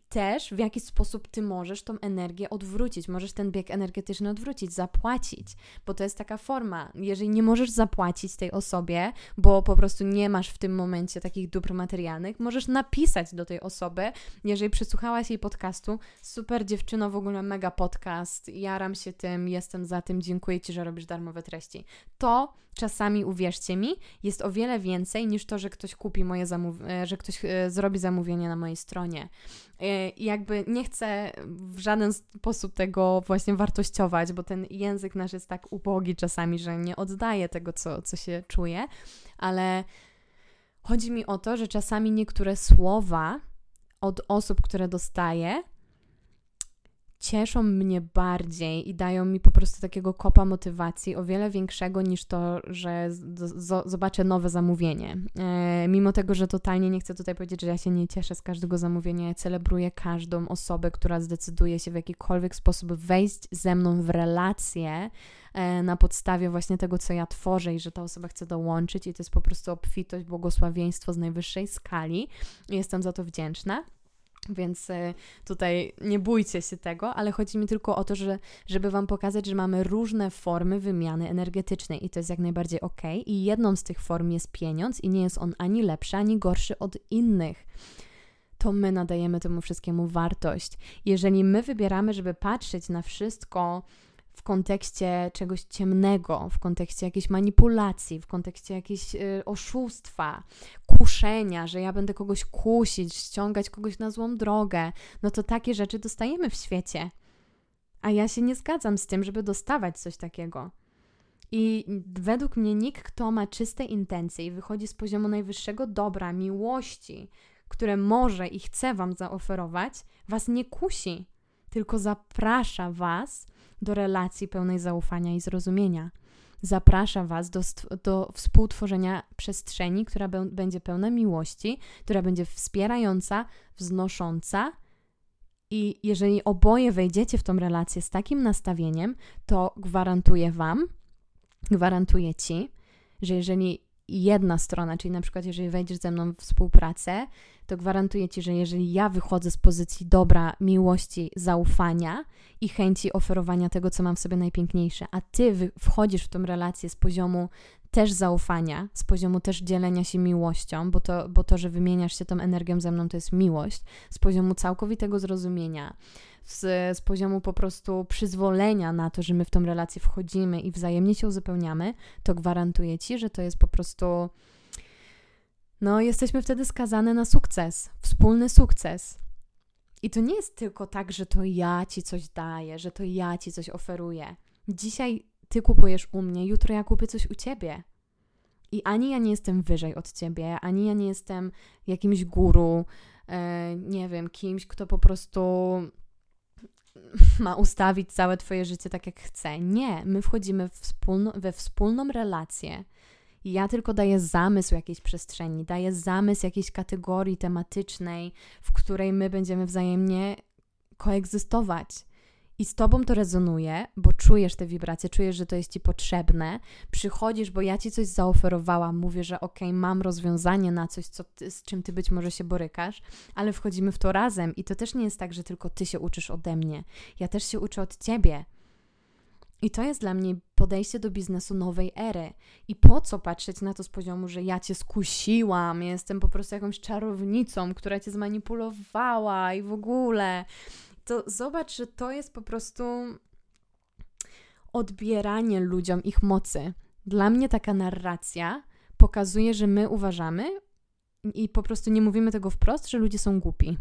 też w jaki sposób ty możesz tą energię odwrócić, możesz ten bieg energetyczny odwrócić, zapłacić, bo to jest taka forma. Jeżeli nie możesz zapłacić tej osobie, bo po prostu nie masz w tym momencie takich dóbr materialnych, możesz napisać do tej osoby, jeżeli przysłuchałaś jej podcastu, super dziewczyno, w ogóle mega podcast, jaram się tym, jestem za tym, dziękuję Ci, że robisz darmowe treści. To czasami, uwierzcie mi, jest o wiele więcej niż to, że ktoś kupi moje zamówienie, że ktoś e, zrobi zamówienie na mojej stronie. E, I jakby nie chcę w żaden sposób tego właśnie wartościować, bo ten język nasz jest tak ubogi czasami, że nie oddaje tego, co, co się czuje, ale chodzi mi o to, że czasami niektóre słowa od osób, które dostaję, cieszą mnie bardziej i dają mi po prostu takiego kopa motywacji, o wiele większego niż to, że zobaczę nowe zamówienie. E, mimo tego, że totalnie nie chcę tutaj powiedzieć, że ja się nie cieszę z każdego zamówienia, ja celebruję każdą osobę, która zdecyduje się w jakikolwiek sposób wejść ze mną w relację e, na podstawie właśnie tego, co ja tworzę i że ta osoba chce dołączyć i to jest po prostu obfitość, błogosławieństwo z najwyższej skali. Jestem za to wdzięczna. Więc e, tutaj nie bójcie się tego, ale chodzi mi tylko o to, że, żeby Wam pokazać, że mamy różne formy wymiany energetycznej i to jest jak najbardziej ok. I jedną z tych form jest pieniądz, i nie jest on ani lepszy, ani gorszy od innych. To my nadajemy temu wszystkiemu wartość. Jeżeli my wybieramy, żeby patrzeć na wszystko w kontekście czegoś ciemnego, w kontekście jakiejś manipulacji, w kontekście jakiegoś y, oszustwa, kuszenia, że ja będę kogoś kusić, ściągać kogoś na złą drogę, no to takie rzeczy dostajemy w świecie. A ja się nie zgadzam z tym, żeby dostawać coś takiego. I według mnie nikt, kto ma czyste intencje i wychodzi z poziomu najwyższego dobra, miłości, które może i chce Wam zaoferować, Was nie kusi, tylko zaprasza Was do relacji pełnej zaufania i zrozumienia. Zaprasza Was do, do współtworzenia przestrzeni, która będzie pełna miłości, która będzie wspierająca, wznosząca. I jeżeli oboje wejdziecie w tą relację z takim nastawieniem, to gwarantuję Wam, gwarantuję Ci, że jeżeli jedna strona, czyli na przykład jeżeli wejdziesz ze mną w współpracę, to gwarantuję Ci, że jeżeli ja wychodzę z pozycji dobra, miłości, zaufania i chęci oferowania tego, co mam w sobie najpiękniejsze, a Ty wchodzisz w tą relację z poziomu też zaufania, z poziomu też dzielenia się miłością, bo to, bo to, że wymieniasz się tą energią ze mną, to jest miłość, z poziomu całkowitego zrozumienia, z, z poziomu po prostu przyzwolenia na to, że my w tą relację wchodzimy i wzajemnie się uzupełniamy, to gwarantuję Ci, że to jest po prostu no jesteśmy wtedy skazane na sukces, wspólny sukces. I to nie jest tylko tak, że to ja ci coś daję, że to ja ci coś oferuję. Dzisiaj ty kupujesz u mnie, jutro ja kupię coś u ciebie. I ani ja nie jestem wyżej od ciebie, ani ja nie jestem jakimś guru, e, nie wiem, kimś, kto po prostu ma ustawić całe Twoje życie tak, jak chce. Nie, my wchodzimy wspólno, we wspólną relację ja tylko daję zamysł jakiejś przestrzeni, daję zamysł jakiejś kategorii tematycznej, w której my będziemy wzajemnie koegzystować. I z tobą to rezonuje, bo czujesz te wibracje, czujesz, że to jest ci potrzebne. Przychodzisz, bo ja ci coś zaoferowałam, mówię, że okej, okay, mam rozwiązanie na coś, co ty, z czym ty być może się borykasz, ale wchodzimy w to razem. I to też nie jest tak, że tylko ty się uczysz ode mnie. Ja też się uczę od ciebie. I to jest dla mnie podejście do biznesu nowej ery. I po co patrzeć na to z poziomu, że ja cię skusiłam, jestem po prostu jakąś czarownicą, która cię zmanipulowała i w ogóle. To zobacz, że to jest po prostu odbieranie ludziom ich mocy. Dla mnie taka narracja pokazuje, że my uważamy i po prostu nie mówimy tego wprost, że ludzie są głupi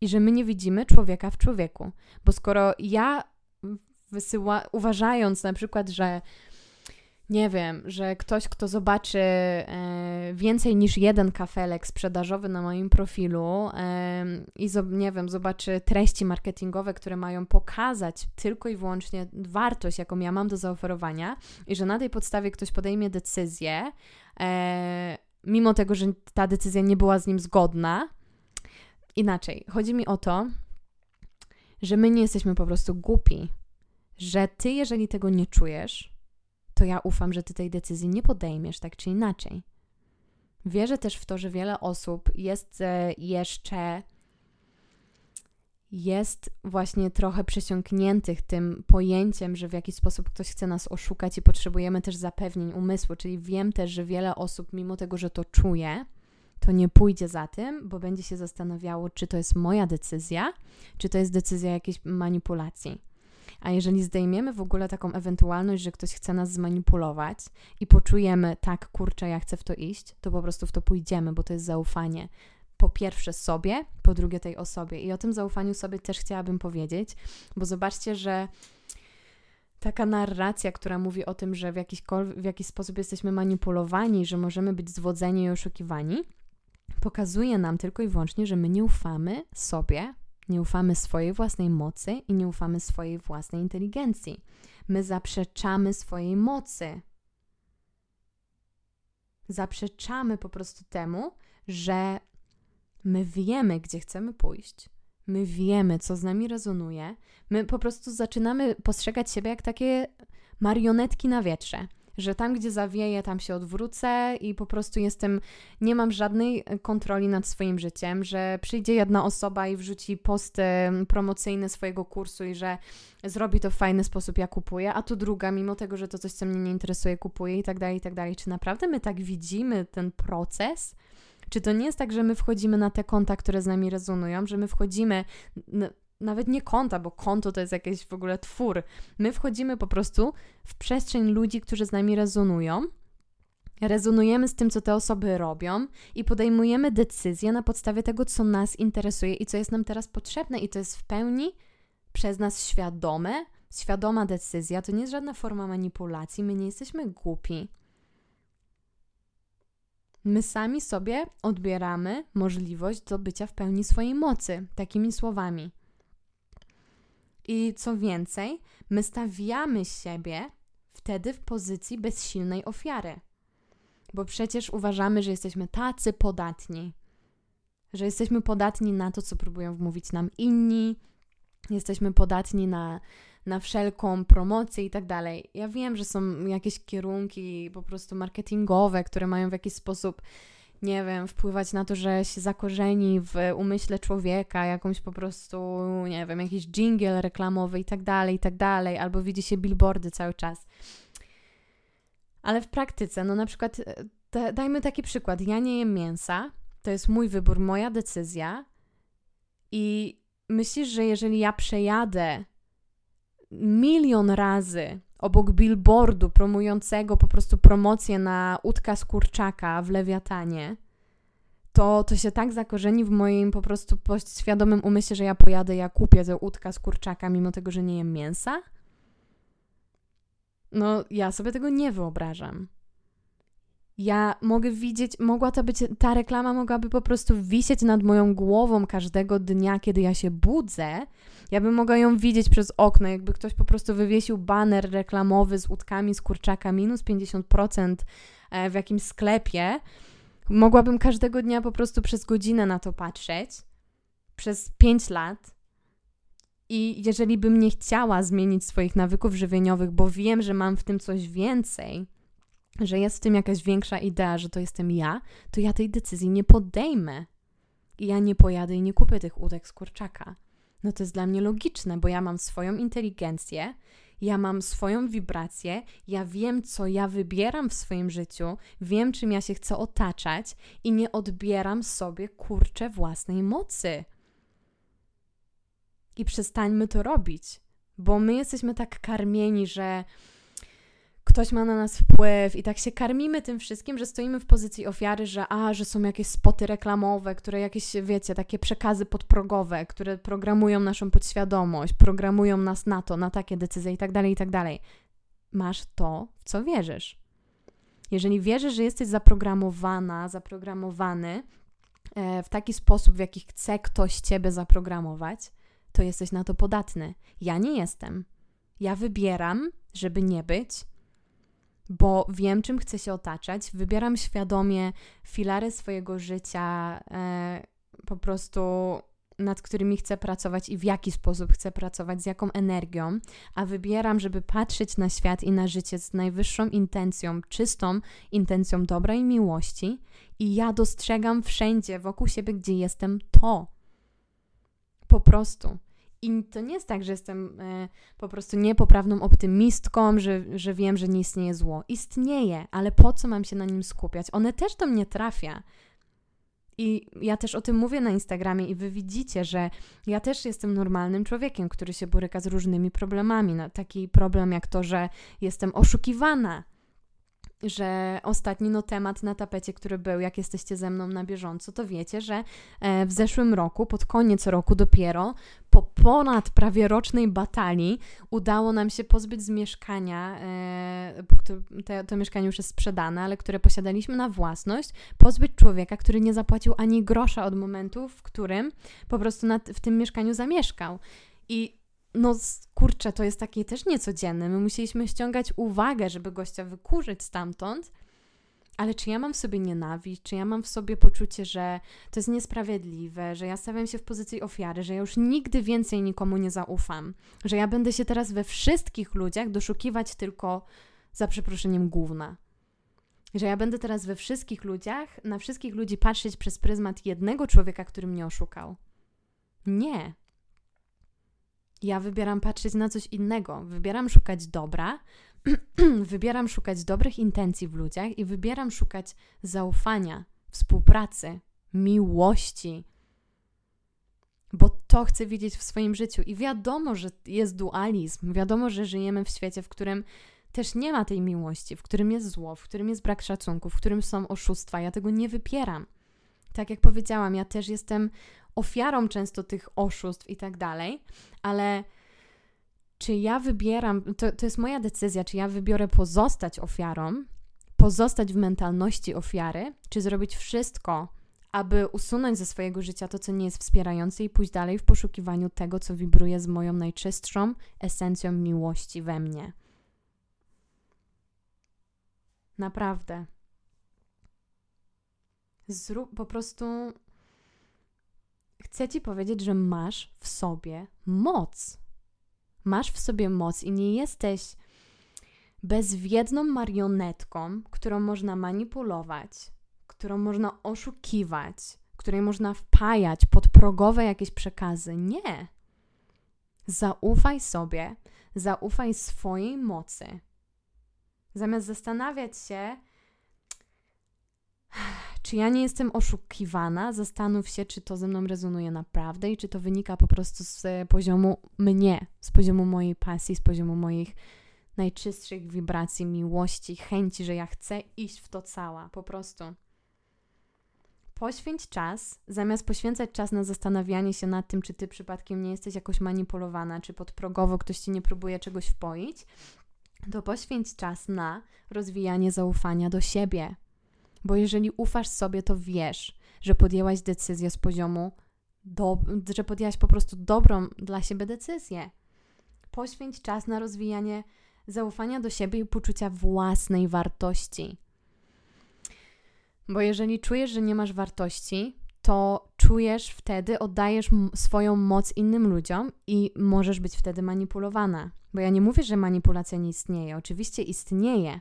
i że my nie widzimy człowieka w człowieku. Bo skoro ja wysyła, uważając na przykład, że nie wiem, że ktoś, kto zobaczy e, więcej niż jeden kafelek sprzedażowy na moim profilu e, i zo, nie wiem, zobaczy treści marketingowe, które mają pokazać tylko i wyłącznie wartość, jaką ja mam do zaoferowania, i że na tej podstawie ktoś podejmie decyzję, e, mimo tego, że ta decyzja nie była z nim zgodna. Inaczej, chodzi mi o to, że my nie jesteśmy po prostu głupi że ty, jeżeli tego nie czujesz, to ja ufam, że ty tej decyzji nie podejmiesz tak czy inaczej. Wierzę też w to, że wiele osób jest e, jeszcze jest właśnie trochę przesiąkniętych tym pojęciem, że w jakiś sposób ktoś chce nas oszukać i potrzebujemy też zapewnień umysłu, czyli wiem też, że wiele osób, mimo tego, że to czuje, to nie pójdzie za tym, bo będzie się zastanawiało, czy to jest moja decyzja, czy to jest decyzja jakiejś manipulacji. A jeżeli zdejmiemy w ogóle taką ewentualność, że ktoś chce nas zmanipulować i poczujemy, tak, kurczę, ja chcę w to iść, to po prostu w to pójdziemy, bo to jest zaufanie. Po pierwsze sobie, po drugie tej osobie. I o tym zaufaniu sobie też chciałabym powiedzieć, bo zobaczcie, że taka narracja, która mówi o tym, że w, w jakiś sposób jesteśmy manipulowani, że możemy być zwodzeni i oszukiwani, pokazuje nam tylko i wyłącznie, że my nie ufamy sobie, nie ufamy swojej własnej mocy i nie ufamy swojej własnej inteligencji. My zaprzeczamy swojej mocy. Zaprzeczamy po prostu temu, że my wiemy, gdzie chcemy pójść. My wiemy, co z nami rezonuje. My po prostu zaczynamy postrzegać siebie jak takie marionetki na wietrze że tam, gdzie zawieję, tam się odwrócę i po prostu jestem, nie mam żadnej e, kontroli nad swoim życiem, że przyjdzie jedna osoba i wrzuci posty promocyjne swojego kursu i że zrobi to w fajny sposób, ja kupuję, a tu druga, mimo tego, że to coś, co mnie nie interesuje, kupuje i tak dalej, i tak dalej. Czy naprawdę my tak widzimy ten proces? Czy to nie jest tak, że my wchodzimy na te konta, które z nami rezonują, że my wchodzimy nawet nie konta, bo konto to jest jakiś w ogóle twór. My wchodzimy po prostu w przestrzeń ludzi, którzy z nami rezonują. Rezonujemy z tym, co te osoby robią i podejmujemy decyzje na podstawie tego, co nas interesuje i co jest nam teraz potrzebne, i to jest w pełni przez nas świadome, świadoma decyzja. To nie jest żadna forma manipulacji, my nie jesteśmy głupi. My sami sobie odbieramy możliwość do bycia w pełni swojej mocy, takimi słowami. I co więcej, my stawiamy siebie wtedy w pozycji bezsilnej ofiary. Bo przecież uważamy, że jesteśmy tacy podatni, że jesteśmy podatni na to, co próbują wmówić nam inni, jesteśmy podatni na, na wszelką promocję i tak dalej. Ja wiem, że są jakieś kierunki po prostu marketingowe, które mają w jakiś sposób nie wiem, wpływać na to, że się zakorzeni w umyśle człowieka, jakąś po prostu, nie wiem, jakiś jingle reklamowy i tak dalej, i tak dalej, albo widzi się billboardy cały czas. Ale w praktyce, no na przykład, e, dajmy taki przykład. Ja nie jem mięsa, to jest mój wybór, moja decyzja. I myślisz, że jeżeli ja przejadę milion razy obok billboardu promującego po prostu promocję na łódka z kurczaka w Lewiatanie, to to się tak zakorzeni w moim po prostu świadomym umyśle, że ja pojadę, ja kupię tę łódka z kurczaka, mimo tego, że nie jem mięsa? No, ja sobie tego nie wyobrażam. Ja mogę widzieć, mogła to być, ta reklama mogłaby po prostu wisieć nad moją głową każdego dnia, kiedy ja się budzę. Ja bym mogła ją widzieć przez okno, jakby ktoś po prostu wywiesił baner reklamowy z łódkami z kurczaka minus 50% e, w jakimś sklepie. Mogłabym każdego dnia po prostu przez godzinę na to patrzeć, przez 5 lat. I jeżeli bym nie chciała zmienić swoich nawyków żywieniowych, bo wiem, że mam w tym coś więcej, że jest w tym jakaś większa idea, że to jestem ja, to ja tej decyzji nie podejmę. I ja nie pojadę i nie kupię tych udek z kurczaka. No to jest dla mnie logiczne, bo ja mam swoją inteligencję, ja mam swoją wibrację, ja wiem, co ja wybieram w swoim życiu, wiem, czym ja się chcę otaczać i nie odbieram sobie kurcze własnej mocy. I przestańmy to robić, bo my jesteśmy tak karmieni, że ktoś ma na nas wpływ i tak się karmimy tym wszystkim, że stoimy w pozycji ofiary, że a, że są jakieś spoty reklamowe, które jakieś, wiecie, takie przekazy podprogowe, które programują naszą podświadomość, programują nas na to, na takie decyzje i tak dalej, i tak dalej. Masz to, w co wierzysz. Jeżeli wierzysz, że jesteś zaprogramowana, zaprogramowany e, w taki sposób, w jaki chce ktoś ciebie zaprogramować, to jesteś na to podatny. Ja nie jestem. Ja wybieram, żeby nie być, bo wiem, czym chcę się otaczać, wybieram świadomie filary swojego życia, e, po prostu nad którymi chcę pracować i w jaki sposób chcę pracować, z jaką energią, a wybieram, żeby patrzeć na świat i na życie z najwyższą intencją, czystą intencją dobra i miłości, i ja dostrzegam wszędzie wokół siebie, gdzie jestem, to. Po prostu. I to nie jest tak, że jestem e, po prostu niepoprawną optymistką, że, że wiem, że nie istnieje zło. Istnieje, ale po co mam się na nim skupiać? One też do mnie trafia. I ja też o tym mówię na Instagramie, i wy widzicie, że ja też jestem normalnym człowiekiem, który się boryka z różnymi problemami. No, taki problem jak to, że jestem oszukiwana, że ostatni no, temat na tapecie, który był, jak jesteście ze mną na bieżąco, to wiecie, że e, w zeszłym roku, pod koniec roku dopiero, po ponad prawie rocznej batalii, udało nam się pozbyć z mieszkania, e, to, to mieszkanie już jest sprzedane, ale które posiadaliśmy na własność, pozbyć człowieka, który nie zapłacił ani grosza od momentu, w którym po prostu na, w tym mieszkaniu zamieszkał. I no kurczę, to jest takie też niecodzienne. My musieliśmy ściągać uwagę, żeby gościa wykurzyć stamtąd. Ale czy ja mam w sobie nienawiść, czy ja mam w sobie poczucie, że to jest niesprawiedliwe, że ja stawiam się w pozycji ofiary, że ja już nigdy więcej nikomu nie zaufam, że ja będę się teraz we wszystkich ludziach doszukiwać tylko za przeproszeniem główna. Że ja będę teraz we wszystkich ludziach, na wszystkich ludzi patrzeć przez pryzmat jednego człowieka, który mnie oszukał. Nie, ja wybieram patrzeć na coś innego. Wybieram szukać dobra, [clears throat] wybieram szukać dobrych intencji w ludziach i wybieram szukać zaufania, współpracy, miłości. Bo to chcę widzieć w swoim życiu. I wiadomo, że jest dualizm. Wiadomo, że żyjemy w świecie, w którym też nie ma tej miłości, w którym jest zło, w którym jest brak szacunku, w którym są oszustwa. Ja tego nie wypieram. Tak jak powiedziałam, ja też jestem ofiarą często tych oszustw i tak dalej, ale czy ja wybieram, to, to jest moja decyzja, czy ja wybiorę pozostać ofiarą, pozostać w mentalności ofiary, czy zrobić wszystko, aby usunąć ze swojego życia to, co nie jest wspierające i pójść dalej w poszukiwaniu tego, co wibruje z moją najczystszą esencją miłości we mnie. Naprawdę. Zrób po prostu chcę ci powiedzieć, że masz w sobie moc. Masz w sobie moc i nie jesteś bezwiedną marionetką, którą można manipulować, którą można oszukiwać, której można wpajać podprogowe jakieś przekazy. Nie. Zaufaj sobie, zaufaj swojej mocy. Zamiast zastanawiać się, czy ja nie jestem oszukiwana? Zastanów się, czy to ze mną rezonuje naprawdę i czy to wynika po prostu z poziomu mnie, z poziomu mojej pasji, z poziomu moich najczystszych wibracji, miłości, chęci, że ja chcę iść w to cała, po prostu. Poświęć czas, zamiast poświęcać czas na zastanawianie się nad tym, czy ty przypadkiem nie jesteś jakoś manipulowana, czy podprogowo ktoś ci nie próbuje czegoś wpoić, to poświęć czas na rozwijanie zaufania do siebie, bo jeżeli ufasz sobie, to wiesz, że podjęłaś decyzję z poziomu, do, że podjęłaś po prostu dobrą dla siebie decyzję. Poświęć czas na rozwijanie zaufania do siebie i poczucia własnej wartości. Bo jeżeli czujesz, że nie masz wartości, to czujesz wtedy, oddajesz swoją moc innym ludziom i możesz być wtedy manipulowana. Bo ja nie mówię, że manipulacja nie istnieje. Oczywiście istnieje,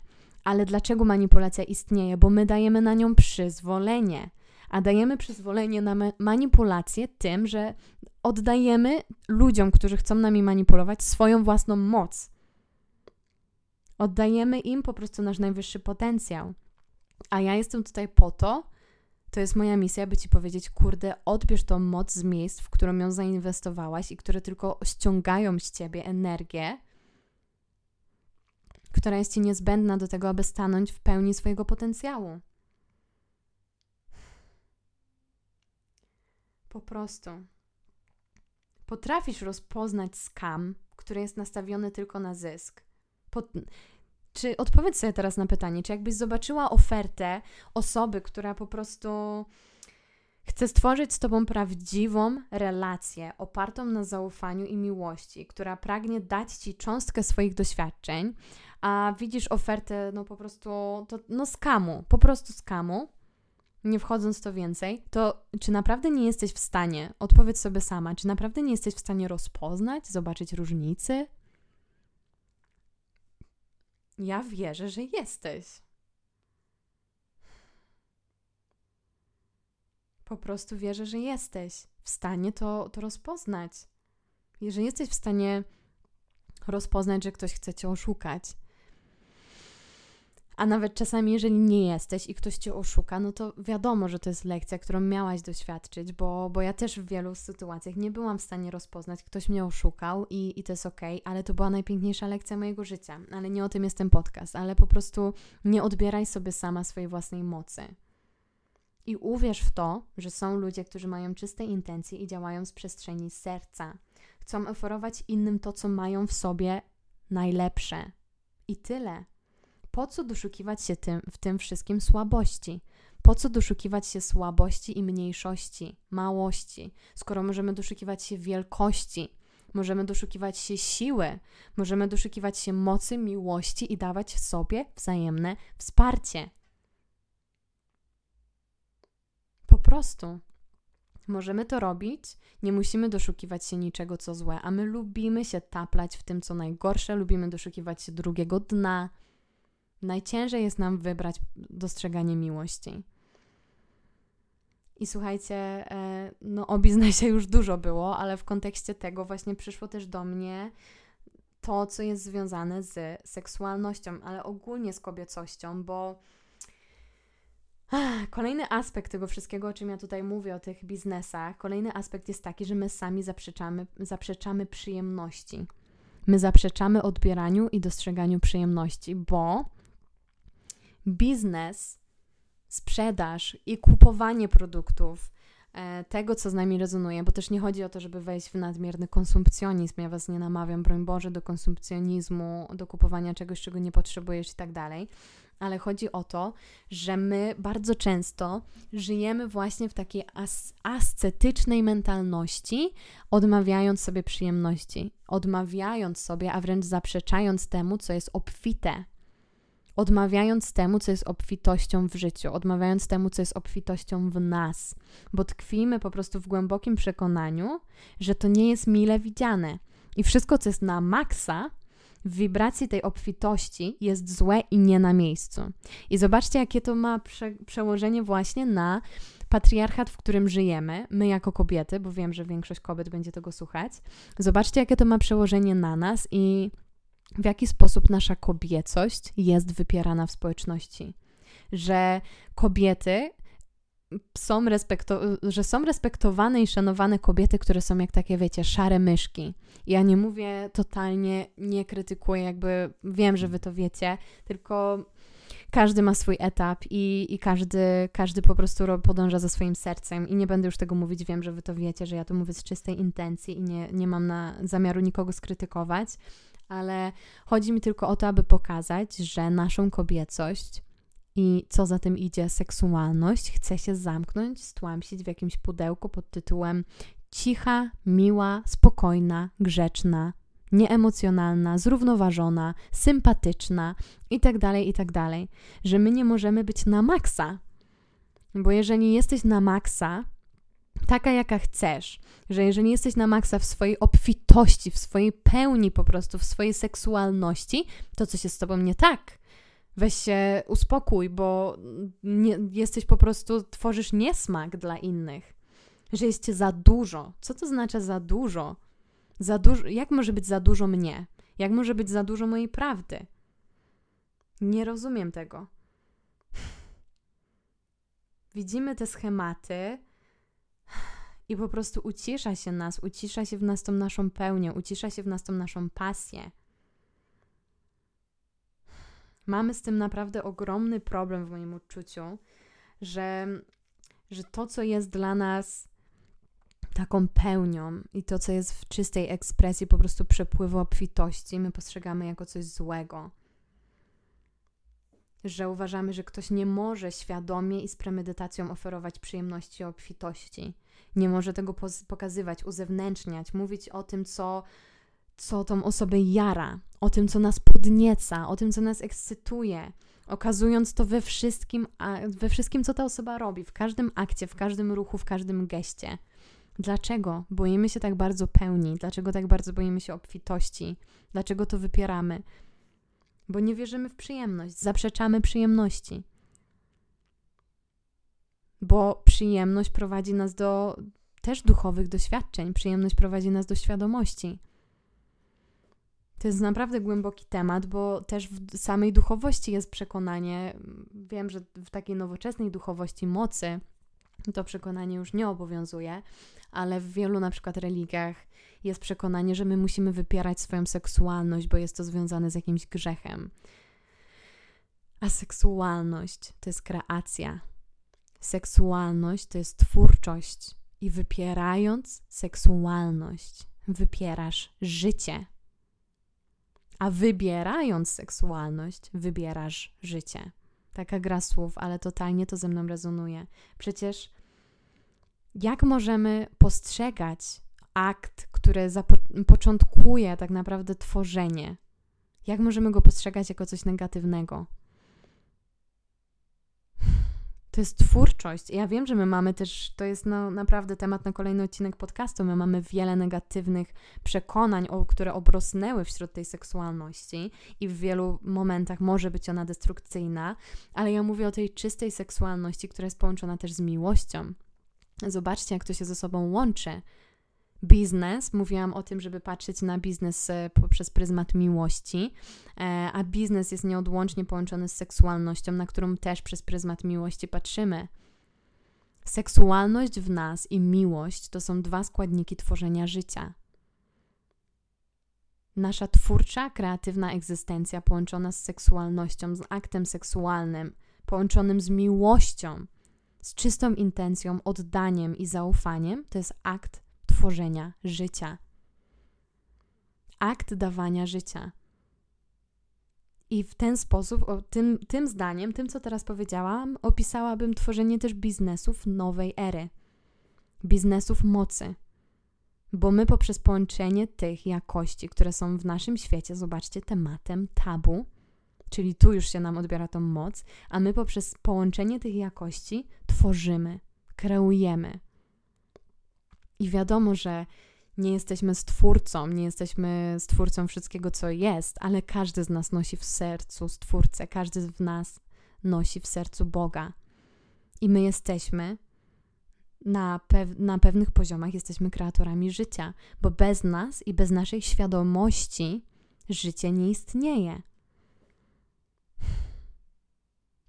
ale dlaczego manipulacja istnieje? Bo my dajemy na nią przyzwolenie. A dajemy przyzwolenie na manipulację tym, że oddajemy ludziom, którzy chcą nami manipulować, swoją własną moc. Oddajemy im po prostu nasz najwyższy potencjał. A ja jestem tutaj po to, to jest moja misja, by ci powiedzieć, kurde, odbierz tą moc z miejsc, w którą ją zainwestowałaś i które tylko ściągają z ciebie energię która jest ci niezbędna do tego, aby stanąć w pełni swojego potencjału. Po prostu. Potrafisz rozpoznać skam, który jest nastawiony tylko na zysk. Po, czy odpowiedz sobie teraz na pytanie, czy jakbyś zobaczyła ofertę osoby, która po prostu chce stworzyć z Tobą prawdziwą relację opartą na zaufaniu i miłości, która pragnie dać Ci cząstkę swoich doświadczeń, a widzisz ofertę, no po prostu, to, no skamu, po prostu skamu, nie wchodząc w to więcej, to czy naprawdę nie jesteś w stanie, odpowiedz sobie sama, czy naprawdę nie jesteś w stanie rozpoznać, zobaczyć różnicy? Ja wierzę, że jesteś. Po prostu wierzę, że jesteś w stanie to, to rozpoznać. Jeżeli jesteś w stanie rozpoznać, że ktoś chce cię oszukać, a nawet czasami, jeżeli nie jesteś i ktoś cię oszuka, no to wiadomo, że to jest lekcja, którą miałaś doświadczyć, bo, bo ja też w wielu sytuacjach nie byłam w stanie rozpoznać, ktoś mnie oszukał i, i to jest okej, okay, ale to była najpiękniejsza lekcja mojego życia. Ale nie o tym jest ten podcast, ale po prostu nie odbieraj sobie sama swojej własnej mocy. I uwierz w to, że są ludzie, którzy mają czyste intencje i działają z przestrzeni serca. Chcą oferować innym to, co mają w sobie najlepsze. I tyle. Po co doszukiwać się tym, w tym wszystkim słabości? Po co doszukiwać się słabości i mniejszości, małości, skoro możemy doszukiwać się wielkości, możemy doszukiwać się siły, możemy doszukiwać się mocy, miłości i dawać sobie wzajemne wsparcie. Po prostu. Możemy to robić, nie musimy doszukiwać się niczego, co złe, a my lubimy się taplać w tym, co najgorsze, lubimy doszukiwać się drugiego dna, Najciężej jest nam wybrać dostrzeganie miłości. I słuchajcie, e, no o biznesie już dużo było, ale w kontekście tego właśnie przyszło też do mnie to, co jest związane z seksualnością, ale ogólnie z kobiecością, bo kolejny aspekt tego wszystkiego, o czym ja tutaj mówię, o tych biznesach, kolejny aspekt jest taki, że my sami zaprzeczamy, zaprzeczamy przyjemności. My zaprzeczamy odbieraniu i dostrzeganiu przyjemności, bo biznes, sprzedaż i kupowanie produktów, e, tego, co z nami rezonuje, bo też nie chodzi o to, żeby wejść w nadmierny konsumpcjonizm. Ja Was nie namawiam, broń Boże, do konsumpcjonizmu, do kupowania czegoś, czego nie potrzebujesz i tak dalej. Ale chodzi o to, że my bardzo często żyjemy właśnie w takiej as ascetycznej mentalności, odmawiając sobie przyjemności, odmawiając sobie, a wręcz zaprzeczając temu, co jest obfite, odmawiając temu, co jest obfitością w życiu, odmawiając temu, co jest obfitością w nas, bo tkwimy po prostu w głębokim przekonaniu, że to nie jest mile widziane. I wszystko, co jest na maksa, w wibracji tej obfitości jest złe i nie na miejscu. I zobaczcie, jakie to ma prze przełożenie właśnie na patriarchat, w którym żyjemy, my jako kobiety, bo wiem, że większość kobiet będzie tego słuchać. Zobaczcie, jakie to ma przełożenie na nas i w jaki sposób nasza kobiecość jest wypierana w społeczności. Że kobiety są, że są respektowane i szanowane kobiety, które są jak takie, wiecie, szare myszki. Ja nie mówię totalnie, nie krytykuję, jakby wiem, że wy to wiecie, tylko każdy ma swój etap i, i każdy, każdy po prostu podąża za swoim sercem i nie będę już tego mówić, wiem, że wy to wiecie, że ja to mówię z czystej intencji i nie, nie mam na zamiaru nikogo skrytykować, ale chodzi mi tylko o to, aby pokazać, że naszą kobiecość i co za tym idzie seksualność chce się zamknąć, stłamsić w jakimś pudełku pod tytułem cicha, miła, spokojna, grzeczna, nieemocjonalna, zrównoważona, sympatyczna itd., tak itd., tak że my nie możemy być na maksa. Bo jeżeli jesteś na maksa, taka, jaka chcesz, że jeżeli jesteś na maksa w swojej obfitości, w swojej pełni po prostu, w swojej seksualności, to coś jest z tobą nie tak. Weź się uspokój, bo nie, jesteś po prostu, tworzysz niesmak dla innych. Że jest cię za dużo. Co to znaczy za dużo? Za dużo jak może być za dużo mnie? Jak może być za dużo mojej prawdy? Nie rozumiem tego. Widzimy te schematy, i po prostu ucisza się nas, ucisza się w nas tą naszą pełnię, ucisza się w nas tą naszą pasję. Mamy z tym naprawdę ogromny problem w moim odczuciu, że, że to, co jest dla nas taką pełnią i to, co jest w czystej ekspresji po prostu przepływu obfitości, my postrzegamy jako coś złego że uważamy, że ktoś nie może świadomie i z premedytacją oferować przyjemności i obfitości. Nie może tego pokazywać, uzewnętrzniać, mówić o tym, co, co tą osobę jara, o tym, co nas podnieca, o tym, co nas ekscytuje, okazując to we wszystkim, we wszystkim, co ta osoba robi, w każdym akcie, w każdym ruchu, w każdym geście. Dlaczego boimy się tak bardzo pełni? Dlaczego tak bardzo boimy się obfitości? Dlaczego to wypieramy? bo nie wierzymy w przyjemność, zaprzeczamy przyjemności. Bo przyjemność prowadzi nas do, też duchowych doświadczeń. Przyjemność prowadzi nas do świadomości. To jest naprawdę głęboki temat, bo też w samej duchowości jest przekonanie. Wiem, że w takiej nowoczesnej duchowości mocy to przekonanie już nie obowiązuje, ale w wielu na przykład religiach jest przekonanie, że my musimy wypierać swoją seksualność, bo jest to związane z jakimś grzechem. A seksualność to jest kreacja. Seksualność to jest twórczość. I wypierając seksualność, wypierasz życie. A wybierając seksualność, wybierasz życie. Taka gra słów, ale totalnie to ze mną rezonuje. Przecież jak możemy postrzegać akt, który początkuje tak naprawdę tworzenie? Jak możemy go postrzegać jako coś negatywnego? To jest twórczość. Ja wiem, że my mamy też, to jest no, naprawdę temat na kolejny odcinek podcastu. My mamy wiele negatywnych przekonań, o, które obrosnęły wśród tej seksualności i w wielu momentach może być ona destrukcyjna, ale ja mówię o tej czystej seksualności, która jest połączona też z miłością. Zobaczcie, jak to się ze sobą łączy biznes. Mówiłam o tym, żeby patrzeć na biznes e, poprzez pryzmat miłości, e, a biznes jest nieodłącznie połączony z seksualnością, na którą też przez pryzmat miłości patrzymy. Seksualność w nas i miłość to są dwa składniki tworzenia życia. Nasza twórcza, kreatywna egzystencja połączona z seksualnością, z aktem seksualnym, połączonym z miłością, z czystą intencją, oddaniem i zaufaniem, to jest akt tworzenia życia. Akt dawania życia. I w ten sposób, o, tym, tym zdaniem, tym co teraz powiedziałam, opisałabym tworzenie też biznesów nowej ery, biznesów mocy. Bo my poprzez połączenie tych jakości, które są w naszym świecie, zobaczcie, tematem tabu, czyli tu już się nam odbiera tą moc, a my poprzez połączenie tych jakości tworzymy, kreujemy, i wiadomo, że nie jesteśmy stwórcą, nie jesteśmy stwórcą wszystkiego, co jest, ale każdy z nas nosi w sercu stwórcę, każdy z nas nosi w sercu Boga. I my jesteśmy na, pew na pewnych poziomach, jesteśmy kreatorami życia, bo bez nas i bez naszej świadomości życie nie istnieje.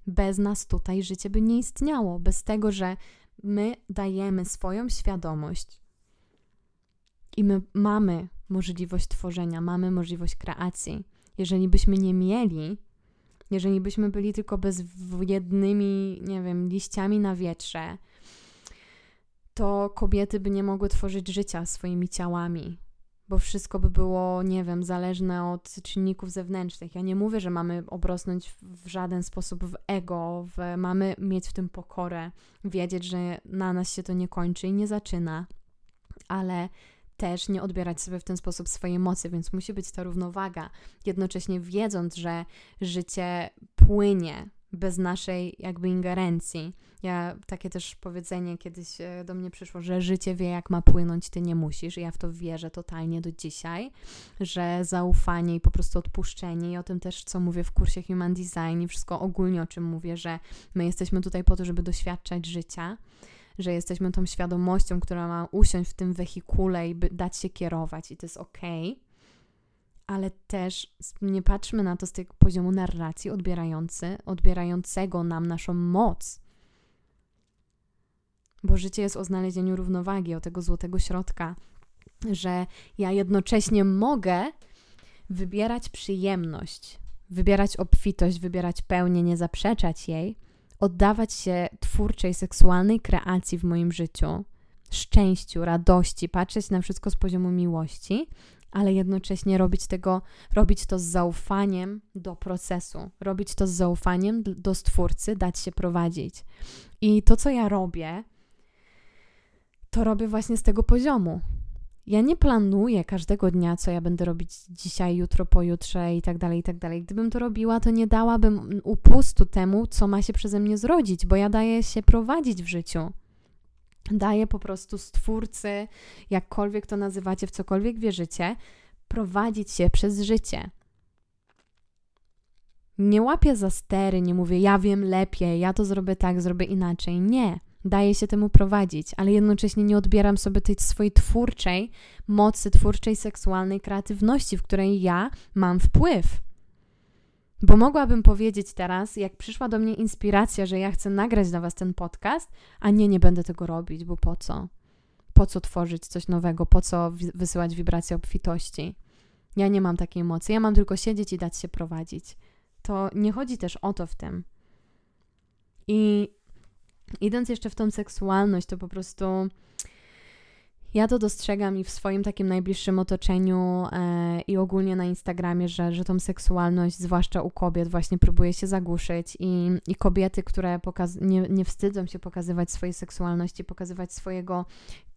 Bez nas tutaj życie by nie istniało, bez tego, że my dajemy swoją świadomość i my mamy możliwość tworzenia, mamy możliwość kreacji. Jeżeli byśmy nie mieli, jeżeli byśmy byli tylko bezwiednymi, nie wiem, liściami na wietrze, to kobiety by nie mogły tworzyć życia swoimi ciałami, bo wszystko by było, nie wiem, zależne od czynników zewnętrznych. Ja nie mówię, że mamy obrosnąć w żaden sposób w ego, w, mamy mieć w tym pokorę, wiedzieć, że na nas się to nie kończy i nie zaczyna, ale też nie odbierać sobie w ten sposób swojej mocy, więc musi być ta równowaga, jednocześnie wiedząc, że życie płynie bez naszej jakby ingerencji. Ja takie też powiedzenie kiedyś e, do mnie przyszło, że życie wie jak ma płynąć, ty nie musisz. I ja w to wierzę totalnie do dzisiaj, że zaufanie i po prostu odpuszczenie i o tym też co mówię w kursie Human Design i wszystko ogólnie o czym mówię, że my jesteśmy tutaj po to, żeby doświadczać życia że jesteśmy tą świadomością, która ma usiąść w tym wehikule i dać się kierować, i to jest ok, ale też nie patrzmy na to z tego poziomu narracji odbierający, odbierającego nam naszą moc. Bo życie jest o znalezieniu równowagi, o tego złotego środka, że ja jednocześnie mogę wybierać przyjemność, wybierać obfitość, wybierać pełnię, nie zaprzeczać jej oddawać się twórczej, seksualnej kreacji w moim życiu, szczęściu, radości, patrzeć na wszystko z poziomu miłości, ale jednocześnie robić tego, robić to z zaufaniem do procesu, robić to z zaufaniem do stwórcy, dać się prowadzić. I to, co ja robię, to robię właśnie z tego poziomu. Ja nie planuję każdego dnia, co ja będę robić dzisiaj, jutro, pojutrze i tak dalej, i tak dalej. Gdybym to robiła, to nie dałabym upustu temu, co ma się przeze mnie zrodzić, bo ja daję się prowadzić w życiu. Daję po prostu stwórcy, jakkolwiek to nazywacie, w cokolwiek wierzycie, prowadzić się przez życie. Nie łapię za stery, nie mówię, ja wiem lepiej, ja to zrobię tak, zrobię inaczej. Nie. Daję się temu prowadzić, ale jednocześnie nie odbieram sobie tej swojej twórczej mocy, twórczej, seksualnej kreatywności, w której ja mam wpływ. Bo mogłabym powiedzieć teraz, jak przyszła do mnie inspiracja, że ja chcę nagrać dla Was ten podcast, a nie, nie będę tego robić, bo po co? Po co tworzyć coś nowego? Po co wysyłać wibracje obfitości? Ja nie mam takiej mocy. Ja mam tylko siedzieć i dać się prowadzić. To nie chodzi też o to w tym. I idąc jeszcze w tą seksualność, to po prostu ja to dostrzegam i w swoim takim najbliższym otoczeniu e, i ogólnie na Instagramie, że, że tą seksualność, zwłaszcza u kobiet, właśnie próbuje się zagłuszyć i, i kobiety, które pokaz- nie, nie wstydzą się pokazywać swojej seksualności, pokazywać swojego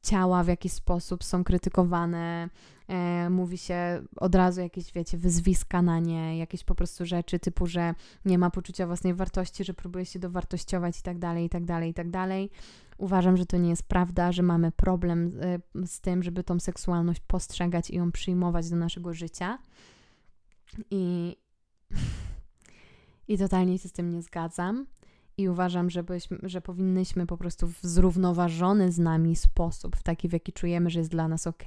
ciała w jakiś sposób, są krytykowane, e, mówi się od razu jakieś, wiecie, wyzwiska na nie, jakieś po prostu rzeczy typu, że nie ma poczucia własnej wartości, że próbuje się dowartościować i tak dalej, i tak dalej, i tak dalej. Uważam, że to nie jest prawda, że mamy problem z, z tym, żeby tą seksualność postrzegać i ją przyjmować do naszego życia. I, i totalnie się z tym nie zgadzam. I uważam, że, byśmy, że powinnyśmy po prostu w zrównoważony z nami sposób, w taki, w jaki czujemy, że jest dla nas ok,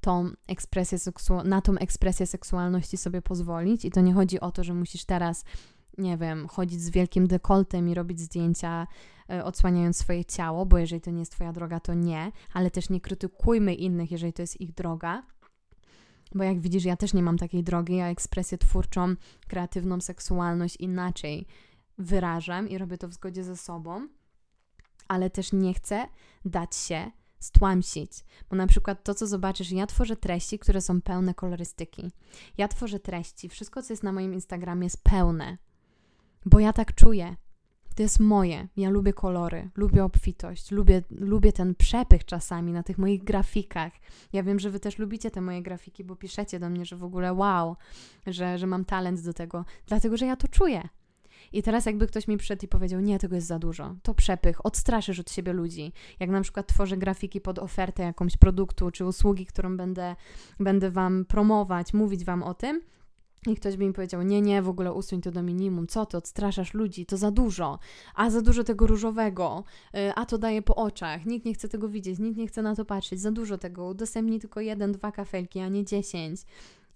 tą ekspresję seksu- na tą ekspresję seksualności sobie pozwolić. I to nie chodzi o to, że musisz teraz nie wiem, chodzić z wielkim dekoltem i robić zdjęcia e, odsłaniając swoje ciało, bo jeżeli to nie jest Twoja droga, to nie, ale też nie krytykujmy innych, jeżeli to jest ich droga. Bo jak widzisz, ja też nie mam takiej drogi, ja ekspresję twórczą, kreatywną seksualność inaczej wyrażam i robię to w zgodzie ze sobą, ale też nie chcę dać się stłamsić. Bo na przykład to, co zobaczysz, ja tworzę treści, które są pełne kolorystyki. Ja tworzę treści, wszystko, co jest na moim Instagramie, jest pełne bo ja tak czuję. To jest moje. Ja lubię kolory, lubię obfitość, lubię, lubię ten przepych czasami na tych moich grafikach. Ja wiem, że Wy też lubicie te moje grafiki, bo piszecie do mnie, że w ogóle wow, że, że mam talent do tego, dlatego że ja to czuję. I teraz jakby ktoś mi przyszedł i powiedział, nie, tego jest za dużo, to przepych, odstraszysz od siebie ludzi. Jak na przykład tworzę grafiki pod ofertę jakąś produktu czy usługi, którą będę, będę Wam promować, mówić Wam o tym, i ktoś by mi powiedział, nie, nie, w ogóle usuń to do minimum, co ty, odstraszasz ludzi, to za dużo, a za dużo tego różowego, y, a to daje po oczach, nikt nie chce tego widzieć, nikt nie chce na to patrzeć, za dużo tego, udostępnij tylko jeden, dwa kafelki, a nie dziesięć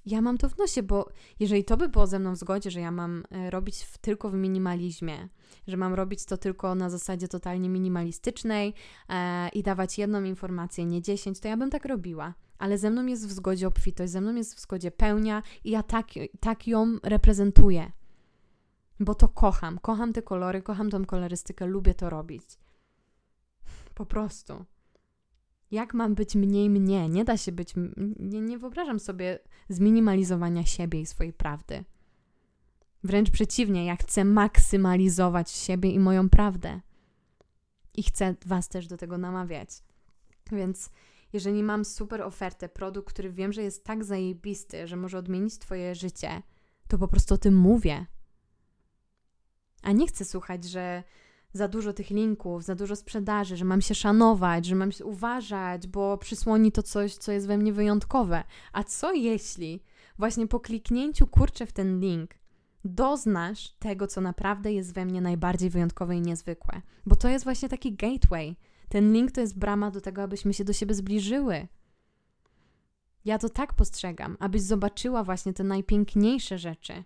ja mam to w nosie, bo jeżeli to by było ze mną w zgodzie, że ja mam e, robić w, tylko w minimalizmie, że mam robić to tylko na zasadzie totalnie minimalistycznej e, i dawać jedną informację, nie dziesięć, to ja bym tak robiła. Ale ze mną jest w zgodzie obfitość, ze mną jest w zgodzie pełnia i ja tak, tak ją reprezentuję. Bo to kocham. Kocham te kolory, kocham tą kolorystykę, lubię to robić. Po prostu. Jak mam być mniej mnie? Nie da się być. Nie, nie wyobrażam sobie zminimalizowania siebie i swojej prawdy. Wręcz przeciwnie, ja chcę maksymalizować siebie i moją prawdę. I chcę Was też do tego namawiać. Więc jeżeli mam super ofertę, produkt, który wiem, że jest tak zajebisty, że może odmienić Twoje życie, to po prostu o tym mówię. A nie chcę słuchać, że za dużo tych linków, za dużo sprzedaży, że mam się szanować, że mam się uważać, bo przysłoni to coś, co jest we mnie wyjątkowe. A co jeśli właśnie po kliknięciu kurczę w ten link doznasz tego, co naprawdę jest we mnie najbardziej wyjątkowe i niezwykłe? Bo to jest właśnie taki gateway. Ten link to jest brama do tego, abyśmy się do siebie zbliżyły. Ja to tak postrzegam, abyś zobaczyła właśnie te najpiękniejsze rzeczy,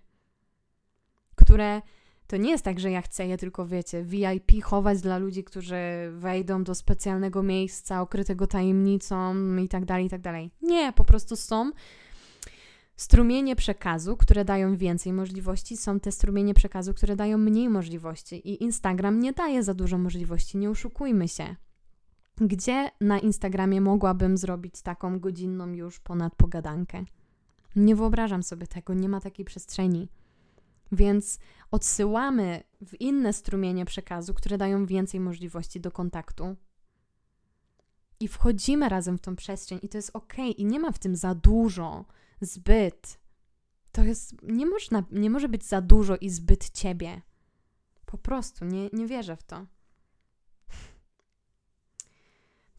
które to nie jest tak, że ja chcę je tylko, wiecie, VIP chować dla ludzi, którzy wejdą do specjalnego miejsca okrytego tajemnicą i tak dalej, i tak dalej. Nie, po prostu są strumienie przekazu, które dają więcej możliwości, są te strumienie przekazu, które dają mniej możliwości. I Instagram nie daje za dużo możliwości, nie oszukujmy się. Gdzie na Instagramie mogłabym zrobić taką godzinną już ponad pogadankę? Nie wyobrażam sobie tego, nie ma takiej przestrzeni. Więc odsyłamy w inne strumienie przekazu, które dają więcej możliwości do kontaktu. I wchodzimy razem w tą przestrzeń, i to jest ok, i nie ma w tym za dużo, zbyt. To jest, nie, można, nie może być za dużo i zbyt ciebie. Po prostu nie, nie wierzę w to.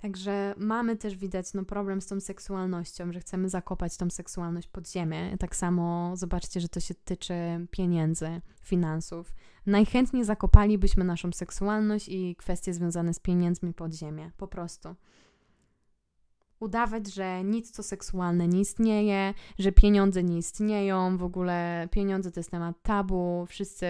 Także mamy też widać no, problem z tą seksualnością, że chcemy zakopać tą seksualność pod ziemię. Tak samo zobaczcie, że to się tyczy pieniędzy, finansów. Najchętniej zakopalibyśmy naszą seksualność i kwestie związane z pieniędzmi pod ziemię. Po prostu. Udawać, że nic co seksualne nie istnieje, że pieniądze nie istnieją, w ogóle pieniądze to jest temat tabu, wszyscy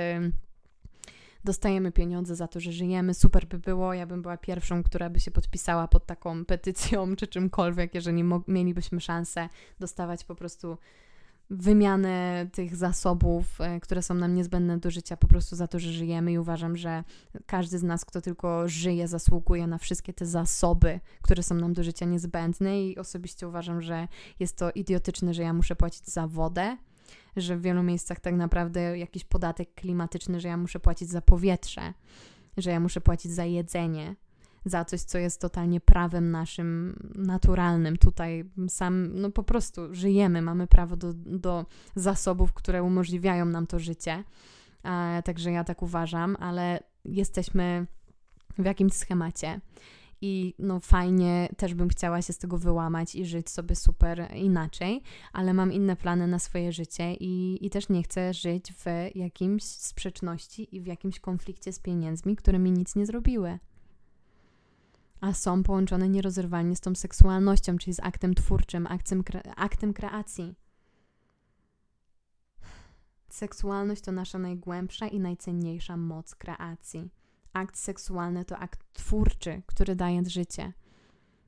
dostajemy pieniądze za to, że żyjemy, super by było, ja bym była pierwszą, która by się podpisała pod taką petycją czy czymkolwiek, jeżeli mielibyśmy szansę dostawać po prostu wymianę tych zasobów, e, które są nam niezbędne do życia, po prostu za to, że żyjemy. I uważam, że każdy z nas, kto tylko żyje, zasługuje na wszystkie te zasoby, które są nam do życia niezbędne. I osobiście uważam, że jest to idiotyczne, że ja muszę płacić za wodę, że w wielu miejscach tak naprawdę jakiś podatek klimatyczny, że ja muszę płacić za powietrze, że ja muszę płacić za jedzenie, za coś, co jest totalnie prawem naszym naturalnym. Tutaj sam, no po prostu żyjemy, mamy prawo do, do zasobów, które umożliwiają nam to życie. E, także ja tak uważam, ale jesteśmy w jakimś schemacie i no fajnie, też bym chciała się z tego wyłamać i żyć sobie super inaczej, ale mam inne plany na swoje życie i, i też nie chcę żyć w jakimś sprzeczności i w jakimś konflikcie z pieniędzmi, które mi nic nie zrobiły. A są połączone nierozerwalnie z tą seksualnością, czyli z aktem twórczym, aktem, aktem kreacji. Seksualność to nasza najgłębsza i najcenniejsza moc kreacji akt seksualny to akt twórczy, który daje życie.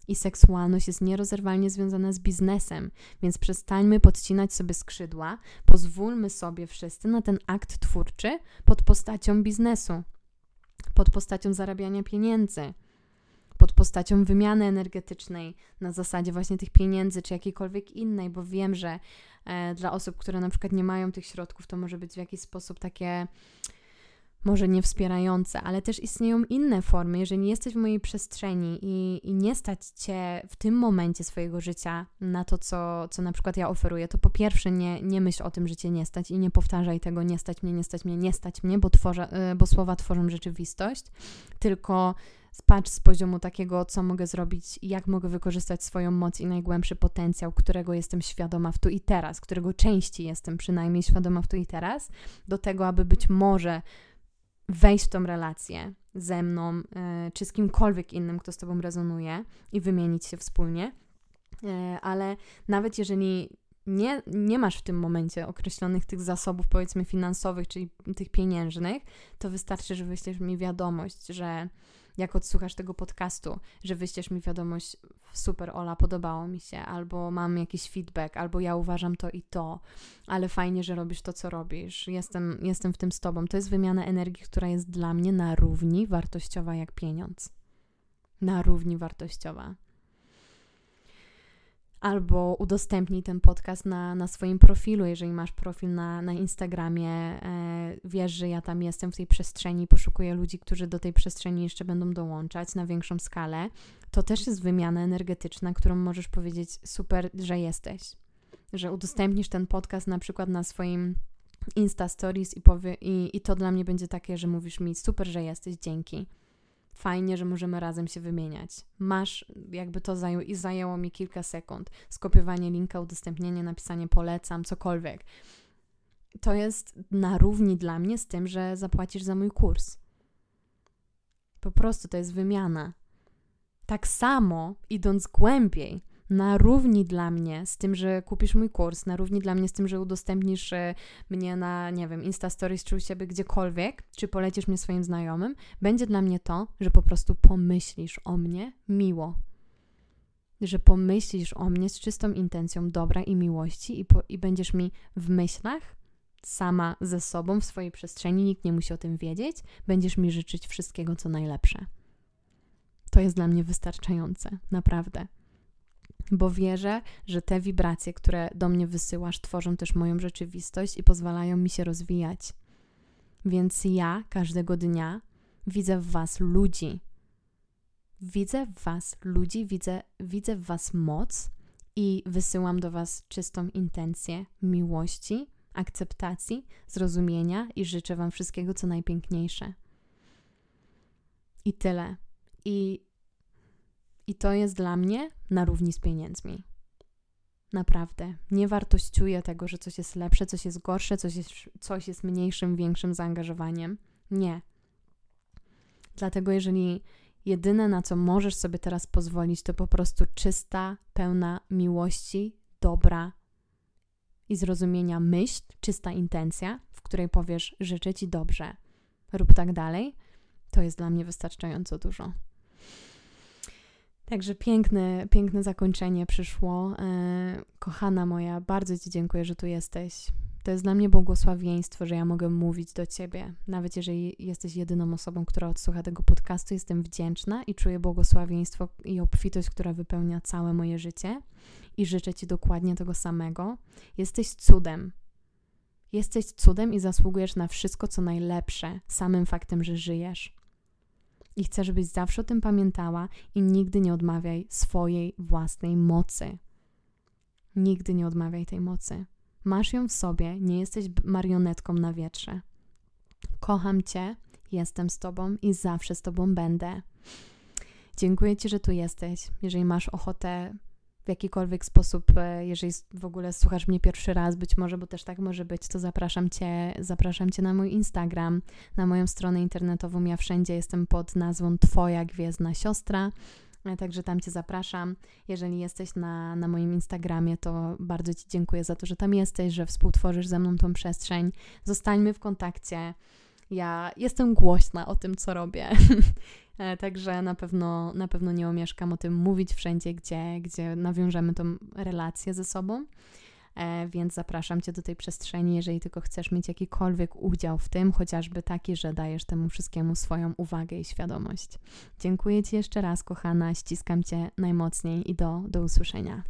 I seksualność jest nierozerwalnie związana z biznesem, więc przestańmy podcinać sobie skrzydła, pozwólmy sobie wszyscy na ten akt twórczy pod postacią biznesu, pod postacią zarabiania pieniędzy, pod postacią wymiany energetycznej na zasadzie właśnie tych pieniędzy czy jakiejkolwiek innej, bo wiem, że e, dla osób, które na przykład nie mają tych środków, to może być w jakiś sposób takie może nie wspierające, ale też istnieją inne formy. Jeżeli jesteś w mojej przestrzeni i, i nie stać cię w tym momencie swojego życia na to, co, co na przykład ja oferuję, to po pierwsze nie, nie myśl o tym, że cię nie stać i nie powtarzaj tego nie stać mnie, nie stać mnie, nie stać mnie, bo, y, bo słowa tworzą rzeczywistość, tylko patrz z poziomu takiego, co mogę zrobić, jak mogę wykorzystać swoją moc i najgłębszy potencjał, którego jestem świadoma w tu i teraz, którego części jestem przynajmniej świadoma w tu i teraz, do tego, aby być może wejść w tą relację ze mną, e, czy z kimkolwiek innym, kto z Tobą rezonuje i wymienić się wspólnie. E, ale nawet jeżeli nie, nie masz w tym momencie określonych tych zasobów, powiedzmy, finansowych, czyli tych pieniężnych, to wystarczy, że wyślesz mi wiadomość, że jak odsłuchasz tego podcastu, że wyślesz mi wiadomość, super Ola, podobało mi się, albo mam jakiś feedback, albo ja uważam to i to, ale fajnie, że robisz to, co robisz, jestem, jestem w tym z tobą. To jest wymiana energii, która jest dla mnie na równi wartościowa jak pieniądz. Na równi wartościowa albo udostępnij ten podcast na, na swoim profilu, jeżeli masz profil na, na Instagramie, e, wiesz, że ja tam jestem w tej przestrzeni, poszukuję ludzi, którzy do tej przestrzeni jeszcze będą dołączać na większą skalę, to też jest wymiana energetyczna, którą możesz powiedzieć super, że jesteś, że udostępnisz ten podcast na przykład na swoim Insta Stories i, powie, i, i to dla mnie będzie takie, że mówisz mi super, że jesteś, dzięki fajnie, że możemy razem się wymieniać. Masz, jakby to zajęło, i zajęło mi kilka sekund. Skopiowanie linka, udostępnienie, napisanie polecam, cokolwiek. To jest na równi dla mnie z tym, że zapłacisz za mój kurs. Po prostu to jest wymiana. Tak samo, idąc głębiej, na równi dla mnie z tym, że kupisz mój kurs, na równi dla mnie z tym, że udostępnisz e, mnie na, nie wiem, Insta Stories czy u siebie gdziekolwiek, czy polecisz mnie swoim znajomym, będzie dla mnie to, że po prostu pomyślisz o mnie miło. Że pomyślisz o mnie z czystą intencją dobra i miłości i, po, i będziesz mi w myślach sama ze sobą w swojej przestrzeni, nikt nie musi o tym wiedzieć, będziesz mi życzyć wszystkiego, co najlepsze. To jest dla mnie wystarczające, naprawdę bo wierzę, że te wibracje, które do mnie wysyłasz, tworzą też moją rzeczywistość i pozwalają mi się rozwijać. Więc ja każdego dnia widzę w Was ludzi. Widzę w Was ludzi, widzę, widzę w Was moc i wysyłam do Was czystą intencję miłości, akceptacji, zrozumienia i życzę Wam wszystkiego, co najpiękniejsze. I tyle. I I to jest dla mnie na równi z pieniędzmi. Naprawdę. Nie wartościuję tego, że coś jest lepsze, coś jest gorsze, coś jest, coś jest mniejszym, większym zaangażowaniem. Nie. Dlatego, jeżeli jedyne na co możesz sobie teraz pozwolić, to po prostu czysta, pełna miłości, dobra i zrozumienia myśl, czysta intencja, w której powiesz: Życzę ci dobrze, rób tak dalej, to jest dla mnie wystarczająco dużo. Także piękne, piękne zakończenie przyszło. E, kochana moja, bardzo Ci dziękuję, że tu jesteś. To jest dla mnie błogosławieństwo, że ja mogę mówić do Ciebie. Nawet jeżeli jesteś jedyną osobą, która odsłucha tego podcastu, jestem wdzięczna i czuję błogosławieństwo i obfitość, która wypełnia całe moje życie. I życzę Ci dokładnie tego samego. Jesteś cudem. Jesteś cudem i zasługujesz na wszystko, co najlepsze, samym faktem, że żyjesz. I chcę, żebyś zawsze o tym pamiętała i nigdy nie odmawiaj swojej własnej mocy. Nigdy nie odmawiaj tej mocy. Masz ją w sobie, nie jesteś marionetką na wietrze. Kocham Cię, jestem z Tobą i zawsze z Tobą będę. Dziękuję Ci, że tu jesteś. Jeżeli masz ochotę w jakikolwiek sposób, e, jeżeli w ogóle słuchasz mnie pierwszy raz, być może, bo też tak może być, to zapraszam Cię, zapraszam Cię na mój Instagram, na moją stronę internetową. Ja wszędzie jestem pod nazwą Twoja Gwiezdna Siostra. E, także tam Cię zapraszam. Jeżeli jesteś na, na moim Instagramie, to bardzo Ci dziękuję za to, że tam jesteś, że współtworzysz ze mną tą przestrzeń. Zostańmy w kontakcie. Ja jestem głośna o tym, co robię. [laughs] E, także na pewno, na pewno nie omieszkam o tym mówić wszędzie, gdzie, gdzie nawiążemy tą relację ze sobą. E, więc zapraszam Cię do tej przestrzeni, jeżeli tylko chcesz mieć jakikolwiek udział w tym, chociażby taki, że dajesz temu wszystkiemu swoją uwagę i świadomość. Dziękuję Ci jeszcze raz, kochana, ściskam Cię najmocniej i do, do usłyszenia.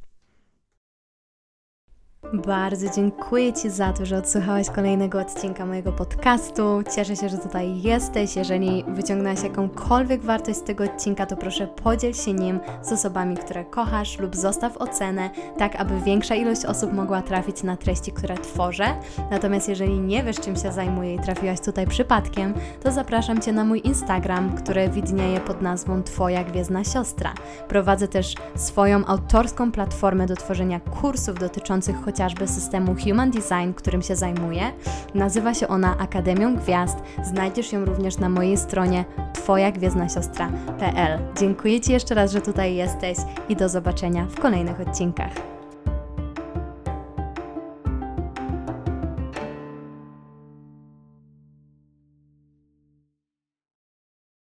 Bardzo dziękuję Ci za to, że odsłuchałaś kolejnego odcinka mojego podcastu. Cieszę się, że tutaj jesteś. Jeżeli wyciągnęłaś jakąkolwiek wartość z tego odcinka, to proszę podziel się nim z osobami, które kochasz lub zostaw ocenę, tak aby większa ilość osób mogła trafić na treści, które tworzę. Natomiast jeżeli nie wiesz, czym się zajmuję i trafiłaś tutaj przypadkiem, to zapraszam Cię na mój Instagram, który widnieje pod nazwą Twoja Gwiezdna Siostra. Prowadzę też swoją autorską platformę do tworzenia kursów dotyczących chociażby systemu Human Design, którym się zajmuję. Nazywa się ona Akademią Gwiazd. Znajdziesz ją również na mojej stronie twojagwiezdnasiostra.pl. Dziękuję Ci jeszcze raz, że tutaj jesteś i do zobaczenia w kolejnych odcinkach.